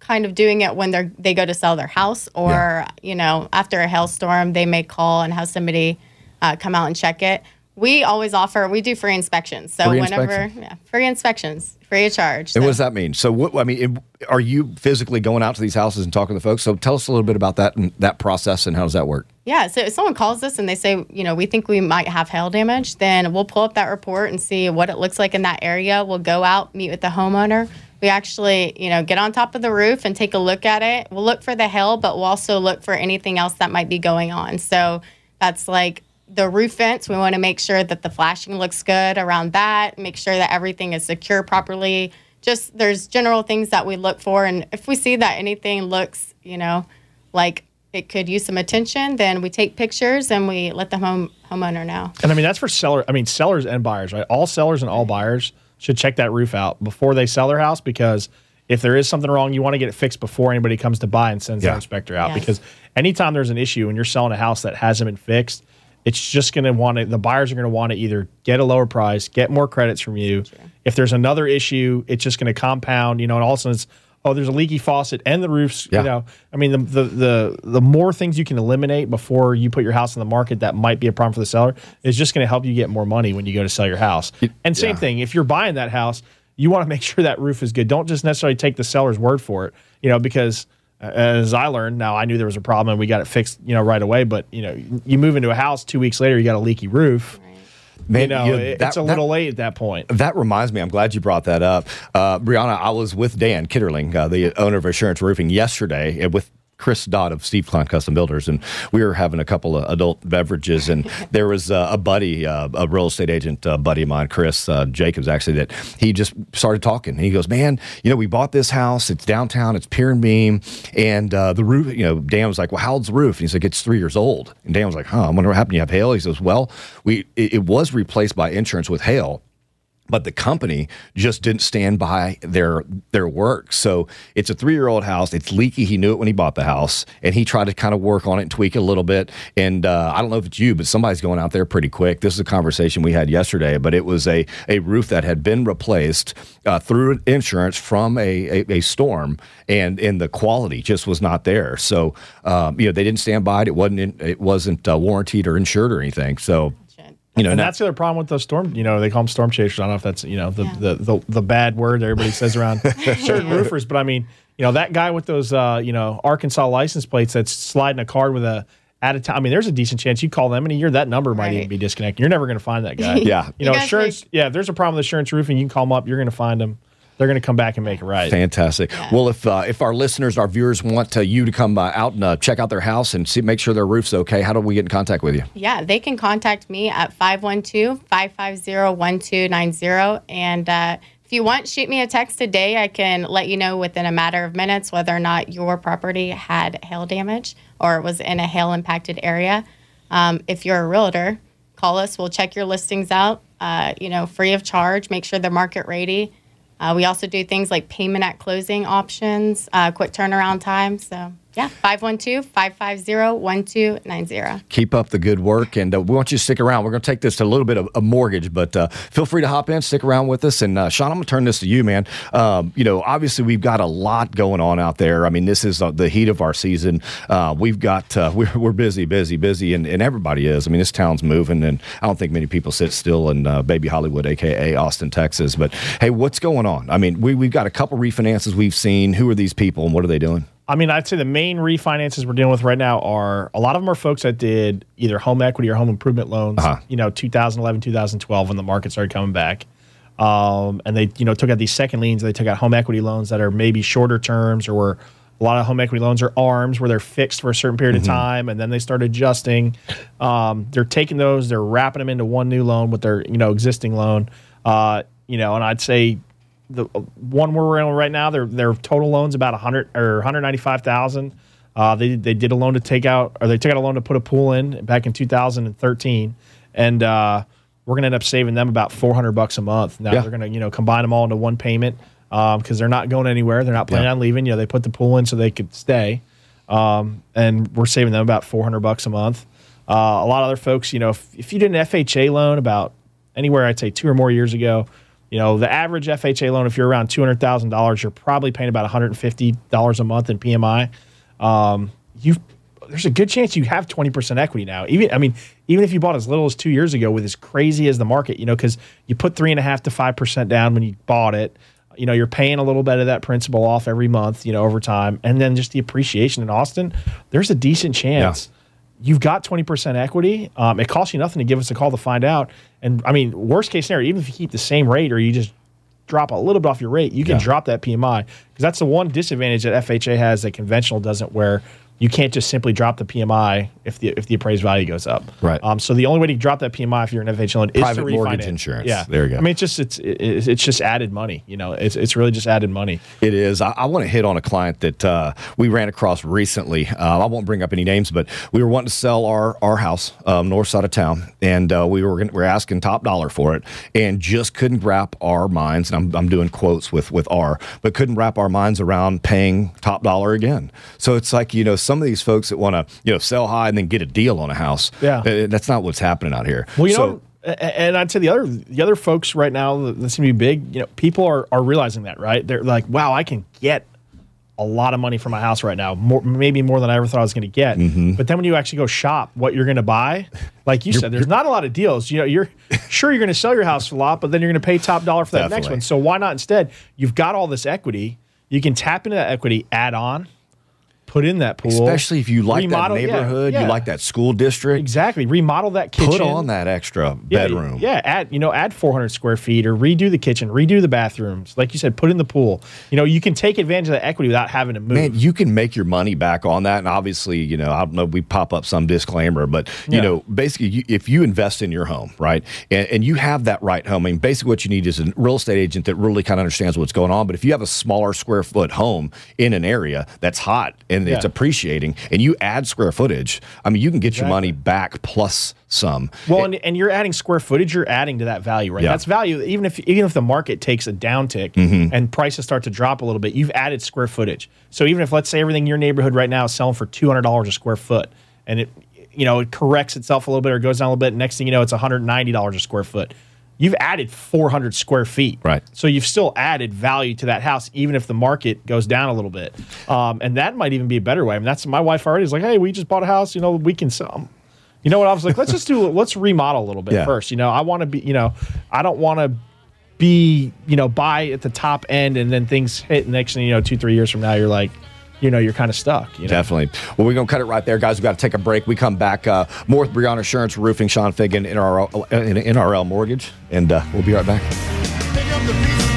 [SPEAKER 7] kind of doing it when they're they go to sell their house, or
[SPEAKER 2] Yeah.
[SPEAKER 7] you know, after a hailstorm, they may call and have somebody uh, come out and check it. We always offer we do free inspections, so
[SPEAKER 2] Free
[SPEAKER 7] whenever
[SPEAKER 2] inspection?
[SPEAKER 7] yeah, free inspections, free of charge.
[SPEAKER 2] And
[SPEAKER 7] So-
[SPEAKER 2] what does that mean? So, what I mean, it- are you physically going out to these houses and talking to folks? So, tell us a little bit about that and that process and how does that work?
[SPEAKER 7] Yeah, so if someone calls us and they say, you know, we think we might have hail damage, then we'll pull up that report and see what it looks like in that area. We'll go out, meet with the homeowner. We actually, you know, get on top of the roof and take a look at it. We'll look for the hail, but we'll also look for anything else that might be going on. So that's like the roof vents. We want to make sure that the flashing looks good around that, make sure that everything is secure properly. Just there's general things that we look for. And if we see that anything looks, you know, like it could use some attention, then we take pictures and we let the home homeowner know.
[SPEAKER 3] And I mean, that's for seller. I mean, sellers and buyers, right? All sellers and all buyers should check that roof out before they sell their house because if there is something wrong, you want to get it fixed before anybody comes to buy and sends
[SPEAKER 2] Yeah.
[SPEAKER 3] their inspector out.
[SPEAKER 7] Yes.
[SPEAKER 3] Because anytime there's an issue and you're selling a house that hasn't been fixed, it's just going to want to, the buyers are going to want to either get a lower price, get more credits from you. If there's another issue, it's just going to compound, you know, and all of a sudden it's, oh, there's a leaky faucet and the roof's,
[SPEAKER 2] Yeah.
[SPEAKER 3] you know, I mean, the, the the the more things you can eliminate before you put your house in the market that might be a problem for the seller is just going to help you get more money when you go to sell your house. And same
[SPEAKER 2] yeah.
[SPEAKER 3] thing, if you're buying that house, you want to make sure that roof is good. Don't just necessarily take the seller's word for it, you know, because as I learned, now I knew there was a problem and we got it fixed, you know, right away. But you know, you move into a house two weeks later, you got a leaky roof.
[SPEAKER 2] Man,
[SPEAKER 3] you know,
[SPEAKER 2] you- that-
[SPEAKER 3] it's a
[SPEAKER 2] that-
[SPEAKER 3] little late at that point.
[SPEAKER 2] That reminds me, I'm glad you brought that up. Uh, Brianna, I was with Dan Kitterling, uh, the owner of Assurance Roofing, yesterday uh, with Chris Dodd of Steve Klein Custom Builders, and we were having a couple of adult beverages, and there was uh, a buddy, uh, a real estate agent uh, buddy of mine, Chris uh, Jacobs, actually, that he just started talking. And he goes, "Man, you know, we bought this house. It's downtown. It's pier and beam, and uh, the roof. You know, Dan was like, "Well, how old's the roof?" And he's like, "It's three years old." And Dan was like, "Huh? I wonder what happened. You have hail?" He says, "Well, we it, it was replaced by insurance with hail." But the company just didn't stand by their their work. So it's a three year old house. It's leaky. He knew it when he bought the house, and he tried to kind of work on it and tweak it a little bit. And uh, I don't know if it's you, but somebody's going out there pretty quick. This is a conversation we had yesterday, but it was a a roof that had been replaced uh, through insurance from a, a, a storm, and and the quality just was not there. So um, you know they didn't stand by it. It wasn't in, it wasn't uh, warranted or insured or anything. So. You know,
[SPEAKER 3] and
[SPEAKER 2] now-
[SPEAKER 3] that's the other problem with the storm. You know, they call them storm chasers. I don't know if that's you know the
[SPEAKER 7] Yeah.
[SPEAKER 3] the, the, the bad word everybody says around certain roofers, but I mean, you know, that guy with those uh, you know Arkansas license plates that's sliding a card with a out of town. I mean, there's a decent chance you call them in a year, that number might
[SPEAKER 7] Right.
[SPEAKER 3] even be disconnected. You're never going to find that guy.
[SPEAKER 2] Yeah.
[SPEAKER 3] you know,
[SPEAKER 7] You
[SPEAKER 3] insurance.
[SPEAKER 7] make-
[SPEAKER 3] yeah, if there's a problem with Assurance Roofing, you can call them up. You're going to find them. They're going to come back and make it right.
[SPEAKER 2] Fantastic. Well, if uh, if our listeners, our viewers want uh, you to come uh, out and uh, check out their house and see, make sure their roof's okay, how do we get in contact with you?
[SPEAKER 7] Yeah, they can contact me at 512-550-1290. And uh, if you want, shoot me a text today. I can let you know within a matter of minutes whether or not your property had hail damage or it was in a hail impacted area. Um, if you're a realtor, call us. We'll check your listings out, uh, you know, free of charge. Make sure they're market ready. Uh, we also do things like payment at closing options, uh, quick turnaround time. So, yeah, 512-550-1290.
[SPEAKER 2] Keep up the good work, and uh, we want you to stick around. We're going to take this to a little bit of a mortgage, but uh, feel free to hop in, stick around with us. And uh, Sean, I'm going to turn this to you, man. Um, you know, obviously we've got a lot going on out there. I mean, this is uh, the heat of our season. Uh, we've got uh, we're, we're busy, busy, busy, and, and everybody is. I mean, this town's moving, and I don't think many people sit still in baby Hollywood, aka Austin, Texas. But hey, what's going on? I mean, we we've got a couple refinances we've seen. Who are these people, and what are they doing?
[SPEAKER 3] I mean, I'd say the main refinances we're dealing with right now are a lot of them are folks that did either home equity or home improvement loans,
[SPEAKER 2] Uh-huh.
[SPEAKER 3] you know, 2011, 2012, when the market started coming back. Um, and they, you know, took out these second liens. They took out home equity loans that are maybe shorter terms or were a lot of home equity loans are arms where they're fixed for a certain period of time and then they start adjusting. Um, they're taking those, they're wrapping them into one new loan with their, you know, existing loan. Uh, you know, and I'd say the one we're in right now, their their total loans about 100 or 195,000. Uh, they they did a loan to take out, or they took out a loan to put a pool in back in 2013, and uh, we're gonna end up saving them about 400 bucks a month. Now
[SPEAKER 2] Yeah.
[SPEAKER 3] they're gonna you know combine them all into one payment because they're not going anywhere. They're not planning
[SPEAKER 2] Yeah.
[SPEAKER 3] on leaving. You know, they put the pool in so they could stay, um, and we're saving them about 400 bucks a month. Uh, a lot of other folks, you know, if, if you did an FHA loan about anywhere, I'd say two or more years ago, You know, the average FHA loan, if you're around two hundred thousand dollars, you're probably paying about one hundred and fifty dollars a month in PMI. Um, you there's a good chance you have twenty percent equity now. Even I mean, even if you bought as little as two years ago, with as crazy as the market, you know, because you put three and a half to five percent down when you bought it. You know, you're paying a little bit of that principal off every month, you know, over time, and then just the appreciation in Austin. There's a decent chance you've got 20% equity. Um, it costs you nothing to give us a call to find out. And I mean, worst case scenario, even if you keep the same rate or you just drop a little bit off your rate, you can
[SPEAKER 2] Yeah.
[SPEAKER 3] drop that PMI because that's the one disadvantage that FHA has that conventional doesn't, where you can't just simply drop the PMI if the if the appraised value goes up.
[SPEAKER 2] Right.
[SPEAKER 3] Um, so the only way to drop that PMI if you're an FHA loan is
[SPEAKER 2] Private mortgage insurance.
[SPEAKER 3] Yeah.
[SPEAKER 2] There you go.
[SPEAKER 3] I mean, it's just it's it's, it's just added money. You know, it's it's really just added money.
[SPEAKER 2] It is. I, I want to hit on a client that uh, we ran across recently. Uh, I won't bring up any names, but we were wanting to sell our our house um, north side of town, and uh, we were gonna, we are asking top dollar for it, and just couldn't wrap our minds. And I'm, I'm doing quotes with with R, but couldn't wrap our minds around paying top dollar again. So it's like you know some of these folks that want to you know sell high and then get a deal on a house.
[SPEAKER 3] Yeah.
[SPEAKER 2] uh, that's not what's happening out here.
[SPEAKER 3] Well, you
[SPEAKER 2] So-
[SPEAKER 3] know, and I'd say the other the other folks right now that seem to be big, you know, people are are realizing that, right? They're like, wow, I can get a lot of money for my house right now, more, maybe more than I ever thought I was going to get.
[SPEAKER 2] Mm-hmm.
[SPEAKER 3] But then when you actually go shop what you're going to buy, like you said, there's not a lot of deals. You know, you're sure you're going to sell your house for a lot, but then you're going to pay top dollar for that next one. So why not instead? You've got all this equity. You can tap into that equity, add on, put in that pool,
[SPEAKER 2] Especially if you like
[SPEAKER 3] remodel-
[SPEAKER 2] that neighborhood,
[SPEAKER 3] yeah.
[SPEAKER 2] you like that school district.
[SPEAKER 3] exactly remodel that kitchen.
[SPEAKER 2] Put on that extra bedroom.
[SPEAKER 3] Yeah, add you know add 400 square feet or redo the kitchen, redo the bathrooms. Like you said, put in the pool. You know, you can take advantage of that equity without having to move.
[SPEAKER 2] Man, you can make your money back on that. And obviously, you know, I don't know, we pop up some disclaimer, but, you
[SPEAKER 3] Yeah.
[SPEAKER 2] know, basically, you, if you invest in your home, right, and, and you have that right home, I mean, basically what you need is a real estate agent that really kind of understands what's going on. But if you have a smaller square foot home in an area that's hot and it's
[SPEAKER 3] Yeah.
[SPEAKER 2] appreciating and you add square footage, I mean, you can get your money back plus some.
[SPEAKER 3] well, and, and you're adding square footage, you're adding to that value, right?
[SPEAKER 2] Yeah.
[SPEAKER 3] That's value. Even if even if the market takes a downtick
[SPEAKER 2] Mm-hmm.
[SPEAKER 3] and prices start to drop a little bit, you've added square footage. So even if let's say everything in your neighborhood right now is selling for two hundred dollars a square foot, and it you know it corrects itself a little bit or goes down a little bit, next thing you know, it's one hundred ninety dollars a square foot. You've added 400 square feet.
[SPEAKER 2] Right.
[SPEAKER 3] So you've still added value to that house, even if the market goes down a little bit. Um, and that might even be a better way. I mean, that's my wife already is like, hey, we just bought a house. You know, we can sell. You know what? I was like, let's just do, let's remodel a little bit
[SPEAKER 2] Yeah.
[SPEAKER 3] first. You know, I want to be, you know, I don't want to be, you know, buy at the top end and then things hit. Next thing you know, two, three years from now, you're like, you know, you're kind of stuck. You know?
[SPEAKER 2] Definitely. Well, we're going to cut it right there, guys. We've got to take a break. We come back. Uh, more with Brianna Assurance Roofing, Sean Finnegan, NRL, uh, NRL Mortgage, and uh, we'll be right back.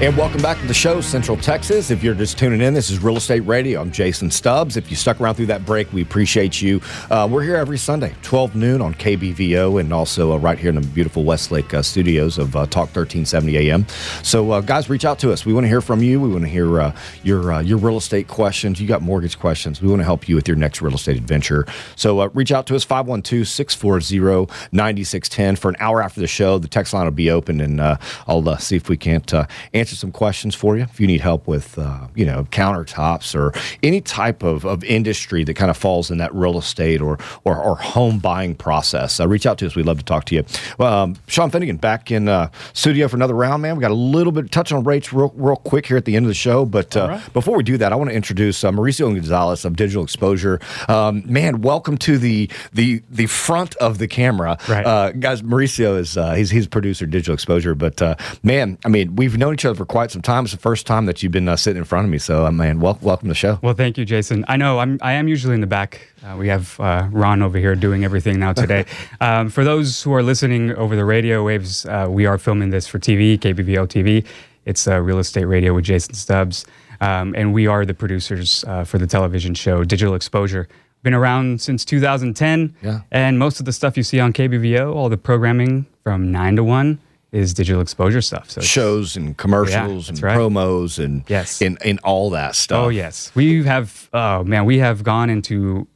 [SPEAKER 2] And welcome back to the show, Central Texas. If you're just tuning in, this is Real Estate Radio. I'm Jason Stubbs. If you stuck around through that break, we appreciate you. Uh, we're here every Sunday, 12 noon on KBVO, and also uh, right here in the beautiful Westlake uh, studios of uh, Talk 1370 AM. So, uh, guys, reach out to us. We want to hear from you. We want to hear uh, your your real estate questions. You got mortgage questions. We want to help you with your next real estate adventure. So, reach out to us 512 640 9610 for an hour after the show. The text line will be open, and I'll see if we can't uh, answer some questions for you. If you need help with, uh, you know, countertops or any type of, of industry that kind of falls in that real estate or or, or home buying process, uh, reach out to us. We'd love to talk to you. Um, Sean Finnegan back in uh, studio for another round, man. We got a little bit touch on rates real, real quick here at the end of the show, but uh,
[SPEAKER 3] right.
[SPEAKER 2] before we do that, I want to introduce uh, Mauricio Gonzalez of Digital Exposure. Um, man, welcome to the the the front of the camera,
[SPEAKER 8] Right.
[SPEAKER 2] Uh, guys. Mauricio is uh, he's he's producer Digital Exposure, but uh, man, I mean, we've known each other for quite some time. It's the first time that you've been uh, sitting in front of me, so uh, man, wel- welcome to the show.
[SPEAKER 8] Well, thank you, Jason. I know I'm I am usually in the back. Uh, we have uh, Ron over here doing everything now today. um, for those who are listening over the radio waves, uh, we are filming this for TV, KBVO TV. It's uh, Real Estate Radio with Jason Stubbs, um, and we are the producers uh, for the television show Digital Exposure. Been around since 2010,
[SPEAKER 2] Yeah.
[SPEAKER 8] and most of the stuff you see on KBVO, all the programming from nine to one, is digital exposure stuff. So
[SPEAKER 2] Shows and commercials and
[SPEAKER 8] right.
[SPEAKER 2] promos and
[SPEAKER 8] Yes.
[SPEAKER 2] and, and all that stuff.
[SPEAKER 8] Oh yes, we have. Oh man, we have gone into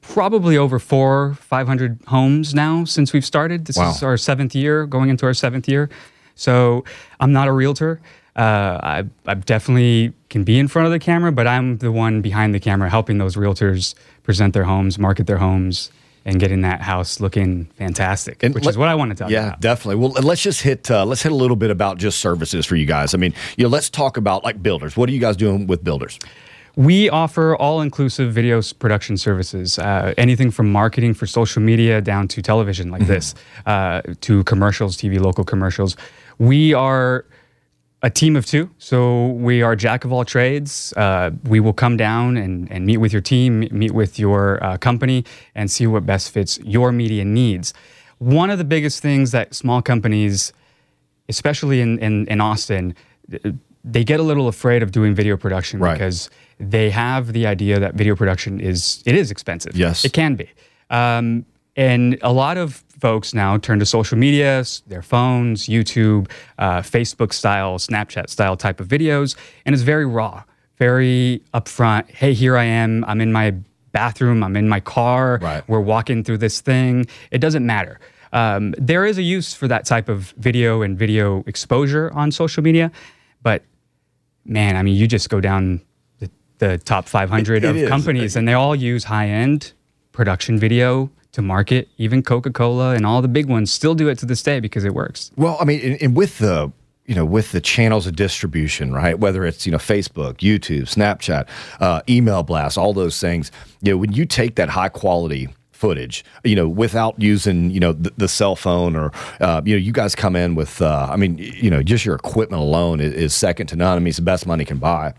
[SPEAKER 8] probably over four, five hundred homes now since we've started. This
[SPEAKER 2] Wow.
[SPEAKER 8] is our seventh year, going into our seventh year. So I'm not a realtor. Uh, I, I definitely can be in front of the camera, but I'm the one behind the camera helping those realtors present their homes, market their homes, and getting that house looking fantastic,
[SPEAKER 2] And
[SPEAKER 8] which
[SPEAKER 2] let-
[SPEAKER 8] is what I want to talk
[SPEAKER 2] Yeah,
[SPEAKER 8] about.
[SPEAKER 2] Yeah, definitely. Well, let's just hit uh, let's hit a little bit about just services for you guys. I mean, you know, let's talk about like builders. What are you guys doing with builders?
[SPEAKER 8] We offer all inclusive video production services, uh, anything from marketing for social media down to television like this, uh, to commercials, TV local commercials. We are a team of two. So we are jack of all trades. Uh, we will come down and, and meet with your team, meet with your uh, company, and see what best fits your media needs. One of the biggest things that small companies especially in, in, in Austin, they get a little afraid of doing video production
[SPEAKER 2] Right.
[SPEAKER 8] because they have the idea that video production is it is expensive.
[SPEAKER 2] Yes.
[SPEAKER 8] it can be. Um, and a lot of folks now turn to social media, their phones, YouTube, uh, Facebook style, Snapchat style type of videos, and it's very raw, very upfront. Hey, here I am. I'm in my bathroom. I'm in my car.
[SPEAKER 2] Right.
[SPEAKER 8] We're walking through this thing. It doesn't matter. Um, there is a use for that type of video and video exposure on social media, but man, I mean, you just go down the, the top 500
[SPEAKER 2] It- it
[SPEAKER 8] of
[SPEAKER 2] is.
[SPEAKER 8] companies, and they all use high end production video to market. Even Coca Cola and all the big ones still do it to this day because it works.
[SPEAKER 2] Well, I mean, and, and with the you know with the channels of distribution, right? Whether it's you know Facebook, YouTube, Snapchat, uh, email blasts, all those things. You know, when you take that high quality footage, you know, without using you know the, the cell phone or uh, you know, you guys come in with, uh, I mean, you know, just your equipment alone is, is second to none. I mean, it's the best money can buy.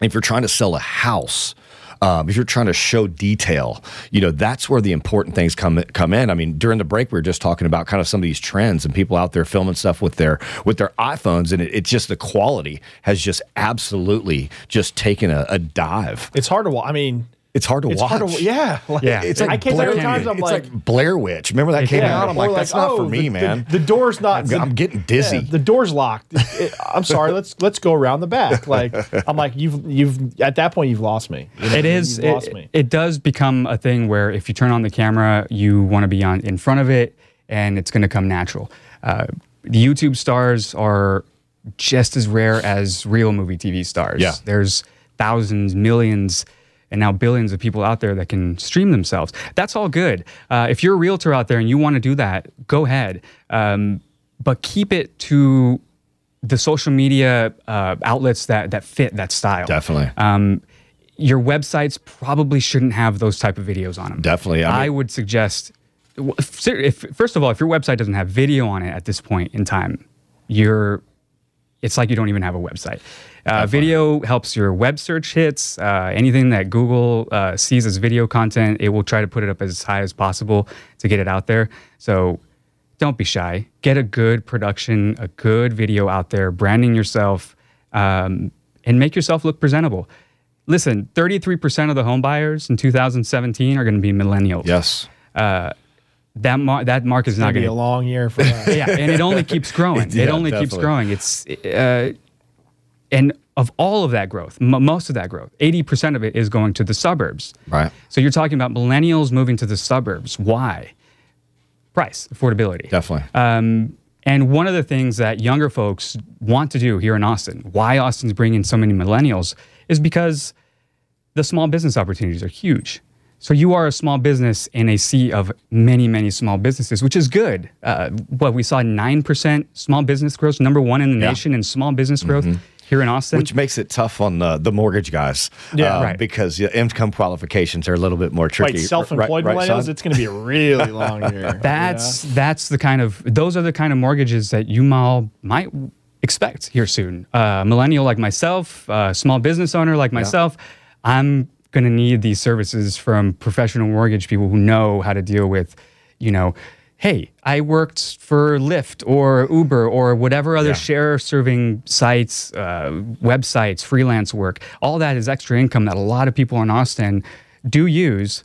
[SPEAKER 2] If you're trying to sell a house. Um, if you're trying to show detail, you know that's where the important things come come in. I mean, during the break, we were just talking about kind of some of these trends and people out there filming stuff with their with their iPhones, and it, it's just the quality has just absolutely just taken a, a dive.
[SPEAKER 3] It's hard to watch. I mean,
[SPEAKER 2] It's hard to
[SPEAKER 3] it's
[SPEAKER 2] watch.
[SPEAKER 3] hard to yeah. Like,
[SPEAKER 8] Yeah.
[SPEAKER 2] It's like
[SPEAKER 3] I can't
[SPEAKER 2] Blair,
[SPEAKER 3] times I'm
[SPEAKER 2] it's
[SPEAKER 3] like,
[SPEAKER 2] Blair Witch. Remember that came
[SPEAKER 3] yeah,
[SPEAKER 2] out? I'm
[SPEAKER 3] or
[SPEAKER 2] like, that's not for
[SPEAKER 3] oh,
[SPEAKER 2] me,
[SPEAKER 3] the-
[SPEAKER 2] man.
[SPEAKER 3] The, the door's not.
[SPEAKER 2] I'm, I'm getting dizzy.
[SPEAKER 3] Yeah, the door's locked. It- it- I'm sorry. Let's let's go around the back. Like I'm like you've you've at that point you've lost me. You know,
[SPEAKER 8] It is.
[SPEAKER 3] You've lost
[SPEAKER 8] It,
[SPEAKER 3] me.
[SPEAKER 8] it does become a thing where if you turn on the camera, you want to be on in front of it, and it's going to come natural. Uh, the YouTube stars are just as rare as real movie TV stars.
[SPEAKER 2] Yeah.
[SPEAKER 8] There's thousands, millions, and now billions of people out there that can stream themselves. That's all good. Uh, if you're a realtor out there and you want to do that, go ahead. Um, but keep it to the social media uh, outlets that that fit that style.
[SPEAKER 2] Definitely.
[SPEAKER 8] Um, your websites probably shouldn't have those type of videos on them.
[SPEAKER 2] Definitely. I
[SPEAKER 8] I, would suggest, if, if first of all, if your website doesn't have video on it at this point in time, you're it's like you don't even have a website. Uh, video helps your web search hits. Uh, anything that Google uh, sees as video content, it will try to put it up as high as possible to get it out there. So don't be shy. Get a good production, a good video out there, branding yourself, um, and make yourself look presentable. Listen, 33% of the home buyers in 2017 are going to be millennials.
[SPEAKER 2] yes.
[SPEAKER 8] That, mar- that mark is not
[SPEAKER 3] Gonna be a long year for us.
[SPEAKER 8] yeah, and it only keeps growing.
[SPEAKER 2] Yeah,
[SPEAKER 8] it only keeps growing. It's uh, and of all of that growth, m- most of that growth, eighty percent of it is going to the suburbs.
[SPEAKER 2] Right.
[SPEAKER 8] So you're talking about millennials moving to the suburbs. Why? Price, affordability.
[SPEAKER 2] Definitely.
[SPEAKER 8] Um, and one of the things that younger folks want to do here in Austin, why Austin's bringing so many millennials, is because the small business opportunities are huge. So you are a small business in a sea of many, many small businesses, which is good. Uh, what we saw nine percent small business growth, number one in the
[SPEAKER 2] Yeah.
[SPEAKER 8] nation in small business growth here in Austin.
[SPEAKER 2] Which makes it tough on the, the mortgage guys.
[SPEAKER 3] Yeah.
[SPEAKER 2] uh,
[SPEAKER 8] Right.
[SPEAKER 2] Because yeah, income qualifications are a little bit more tricky.
[SPEAKER 3] Like self-employed
[SPEAKER 2] Right- right,
[SPEAKER 3] millennials,
[SPEAKER 2] son?
[SPEAKER 3] it's going to be a really long year.
[SPEAKER 8] That's that's the kind of those are the kind of mortgages that you all might expect here soon. Uh, millennial like myself, uh, small business owner like myself, I'm going to need these services from professional mortgage people who know how to deal with, you know. Hey, I worked for Lyft or Uber or whatever other
[SPEAKER 2] Yeah.
[SPEAKER 8] share serving sites, uh, websites, freelance work. All that is extra income that a lot of people in Austin do use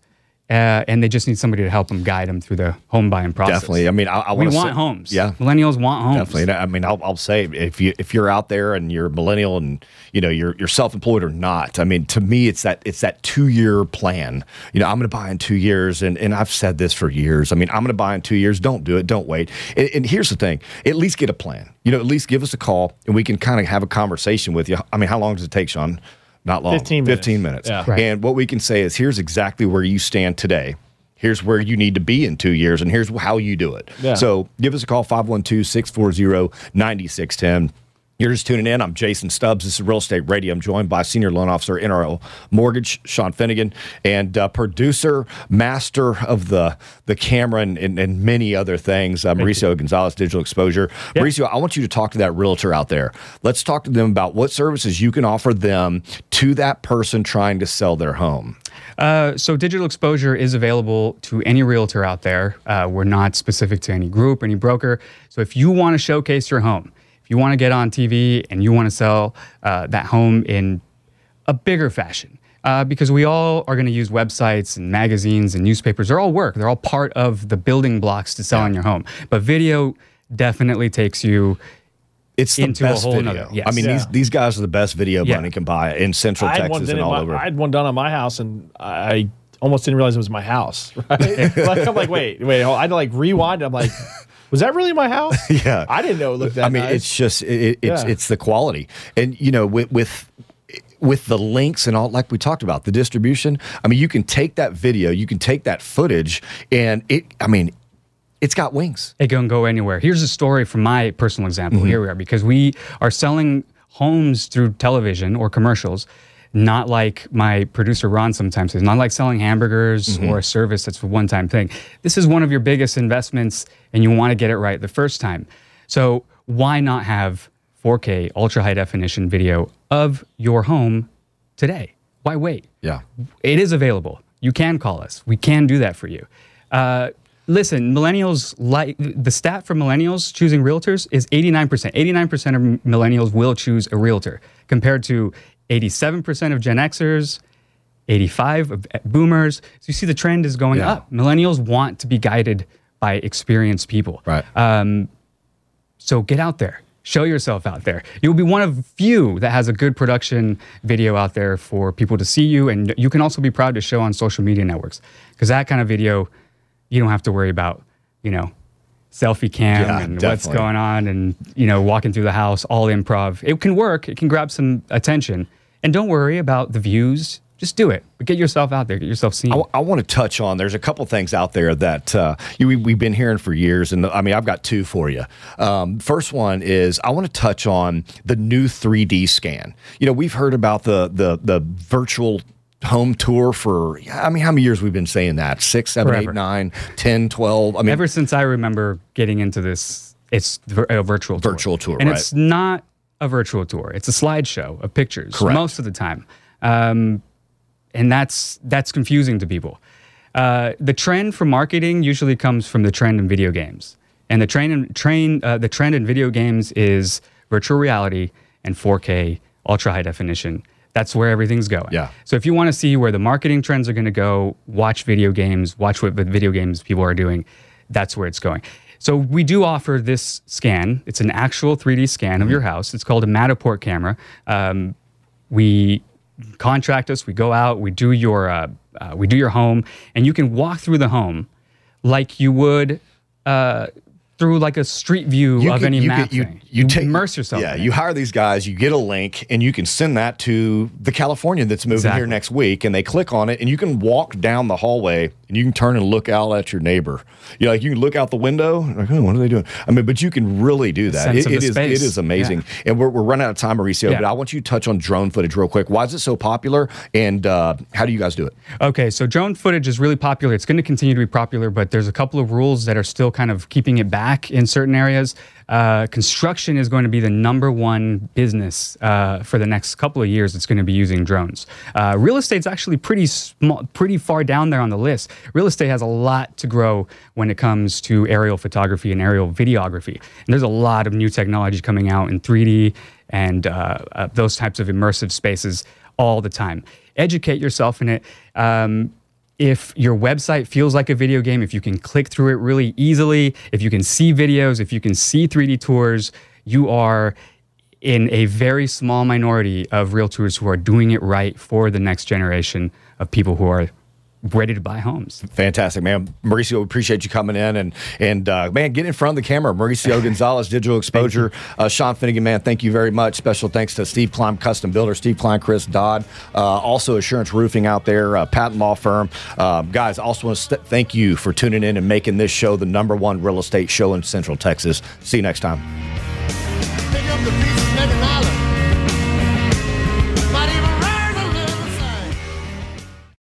[SPEAKER 8] uh, and they just need somebody to help them guide them through the home buying process.
[SPEAKER 2] Definitely. I mean, I, I
[SPEAKER 8] we
[SPEAKER 2] wanna say-
[SPEAKER 8] homes.
[SPEAKER 2] Yeah.
[SPEAKER 8] millennials want homes.
[SPEAKER 2] Definitely. I mean, I'll, I'll say if you if you're out there and you're a millennial and you know you're you're self-employed or not, I mean, to me, it's that it's that two year plan. You know, I'm going to buy in two years, and and I've said this for years. I mean, I'm going to buy in two years. Don't do it. Don't wait. And, and here's the thing: at least get a plan. You know, at least give us a call, and we can kind of have a conversation with you. I mean, how long does it take, Sean? Not long.
[SPEAKER 3] 15 minutes.
[SPEAKER 2] 15 minutes.
[SPEAKER 3] Yeah.
[SPEAKER 8] Right.
[SPEAKER 2] And what we can say is, here's exactly where you stand today. Here's where you need to be in two years, and here's how you do it.
[SPEAKER 3] Yeah.
[SPEAKER 2] So give us a call, 512 640 9610. You're just tuning in. I'm Jason Stubbs. This is Real Estate Radio. I'm joined by Senior Loan Officer NRL Mortgage, Sean Finnegan, and uh, producer, master of the the camera, and, and, and many other things, uh, Mauricio Gonzalez, Digital Exposure. Mauricio, I want you to talk to that realtor out there. Let's talk to them about what services you can offer them to that person trying to sell their home.
[SPEAKER 8] Uh, so digital exposure is available to any realtor out there. Uh, we're not specific to any group, any broker. So if you want to showcase your home, if you want to get on TV and you want to sell uh, that home in a bigger fashion, uh, because we all are going to use websites and magazines and newspapers. They're all work. They're all part of the building blocks to selling your home. But video definitely takes you
[SPEAKER 2] It's the
[SPEAKER 8] Into a
[SPEAKER 2] best
[SPEAKER 8] whole
[SPEAKER 2] video.
[SPEAKER 8] nother- yes.
[SPEAKER 2] I mean, these
[SPEAKER 3] Yeah.
[SPEAKER 2] these guys are the best video
[SPEAKER 8] Yeah.
[SPEAKER 2] money can buy in Central
[SPEAKER 3] I had, one
[SPEAKER 2] Texas and all
[SPEAKER 3] my,
[SPEAKER 2] over.
[SPEAKER 3] I had one done on my house, and I almost didn't realize it was my house. Right? like, I'm like, wait, wait. I had to like rewind. I'm like, was that really my house?
[SPEAKER 2] Yeah.
[SPEAKER 3] I didn't know it looked that way.
[SPEAKER 2] I mean,
[SPEAKER 3] nice.
[SPEAKER 2] it's just it, it's
[SPEAKER 3] Yeah.
[SPEAKER 2] it's the quality, and you know, with with with the links and all, like we talked about, the distribution. I mean, you can take that video, you can take that footage, and it. I mean, it's got wings.
[SPEAKER 8] It can go anywhere. Here's a story from my personal example. Mm-hmm. Here we are because we are selling homes through television or commercials, not like my producer Ron sometimes says, not like selling hamburgers or a service that's a one time thing. This is one of your biggest investments and you want to get it right the first time. So why not have 4K ultra high definition video of your home today? Why wait?
[SPEAKER 2] Yeah.
[SPEAKER 8] It is available. You can call us. We can do that for you. Uh, listen, millennials like the stat for millennials choosing realtors is 89%. 89% of millennials will choose a realtor compared to 87% of Gen Xers, 85 of boomers. So you see the trend is going
[SPEAKER 2] Yeah.
[SPEAKER 8] up. Millennials want to be guided by experienced people.
[SPEAKER 2] Right.
[SPEAKER 8] Um, so get out there. Show yourself out there. You'll be one of few that has a good production video out there for people to see you, and you can also be proud to show on social media networks because that kind of video, you don't have to worry about, you know, selfie cam
[SPEAKER 2] Yeah,
[SPEAKER 8] and what's going on, and you know, walking through the house all improv. It can work. It can grab some attention, and don't worry about the views. Just do it. But get yourself out there. Get yourself seen.
[SPEAKER 2] I, want to touch on. There's a couple things out there that uh, you, we, we've been hearing for years, and I mean, I've got two for you. Um, first one is I want to touch on the new 3D scan. You know, we've heard about the the the virtual home tour for I mean, how many years we've been saying that? Six, seven, eight,
[SPEAKER 8] Forever.
[SPEAKER 2] nine, 10, 12. I mean,
[SPEAKER 8] Ever since I remember getting into this, it's a virtual tour.
[SPEAKER 2] Virtual tour,
[SPEAKER 8] and
[SPEAKER 2] right.
[SPEAKER 8] it's not a virtual tour. It's a slideshow of pictures
[SPEAKER 2] Correct.
[SPEAKER 8] most of the time, um, and that's that's confusing to people. Uh, the trend for marketing usually comes from the trend in video games, and the trend in, train uh, the trend in video games is virtual reality and 4K ultra high definition. That's where everything's going.
[SPEAKER 2] Yeah.
[SPEAKER 8] So if you want to see where the marketing trends are going to go, watch video games, watch what the video games people are doing. That's where it's going. So we do offer this scan. It's an actual 3D scan of your house. It's called a Matterport camera. Um, we contract us. We go out. We do your uh, uh, we do your home, and you can walk through the home like you would. Uh, through like a street view
[SPEAKER 2] you
[SPEAKER 8] of any
[SPEAKER 2] you
[SPEAKER 8] map
[SPEAKER 2] you,
[SPEAKER 8] thing.
[SPEAKER 2] you take
[SPEAKER 8] immerse yourself.
[SPEAKER 2] Yeah, you hire these guys, you get a link, and you can send that to the Californian that's moving here next week, and they click on it, and you can walk down the hallway, and you can turn and look out at your neighbor. You know, like you can look out the window, like, oh, what are they doing? I mean, but you can really do that. It, it is
[SPEAKER 8] space.
[SPEAKER 2] it is amazing, and we're, we're running out of time, Mauricio.
[SPEAKER 8] Yeah.
[SPEAKER 2] But I want you to touch on drone footage real quick. Why is it so popular, and uh, how do you guys do it?
[SPEAKER 8] Okay, so drone footage is really popular. It's going to continue to be popular, but there's a couple of rules that are still kind of keeping it back in certain areas. Uh, construction is going to be the number one business uh, for the next couple of years. It's going to be using drones. Uh, real estate's actually pretty small, pretty far down there on the list. Real estate has a lot to grow when it comes to aerial photography and aerial videography. And there's a lot of new technology coming out in 3D and uh, uh, those types of immersive spaces all the time. Educate yourself in it. Um, if your website feels like a video game, if you can click through it really easily, if you can see videos, if you can see 3D tours, you are in a very small minority of realtors who are doing it right for the next generation of people who are ready to buy homes.
[SPEAKER 2] Fantastic, man. Mauricio, we appreciate you coming in and and uh, man, get in front of the camera. Mauricio Gonzalez, Digital Exposure. Uh, Sean Finnegan, man, thank you very much. Special thanks to Steve Klein, Custom Builder, Steve Klein, Chris Dodd, uh, also Assurance Roofing out there, uh, patent law firm. Uh, guys, also want to st- thank you for tuning in and making this show the number one real estate show in Central Texas. See you next time.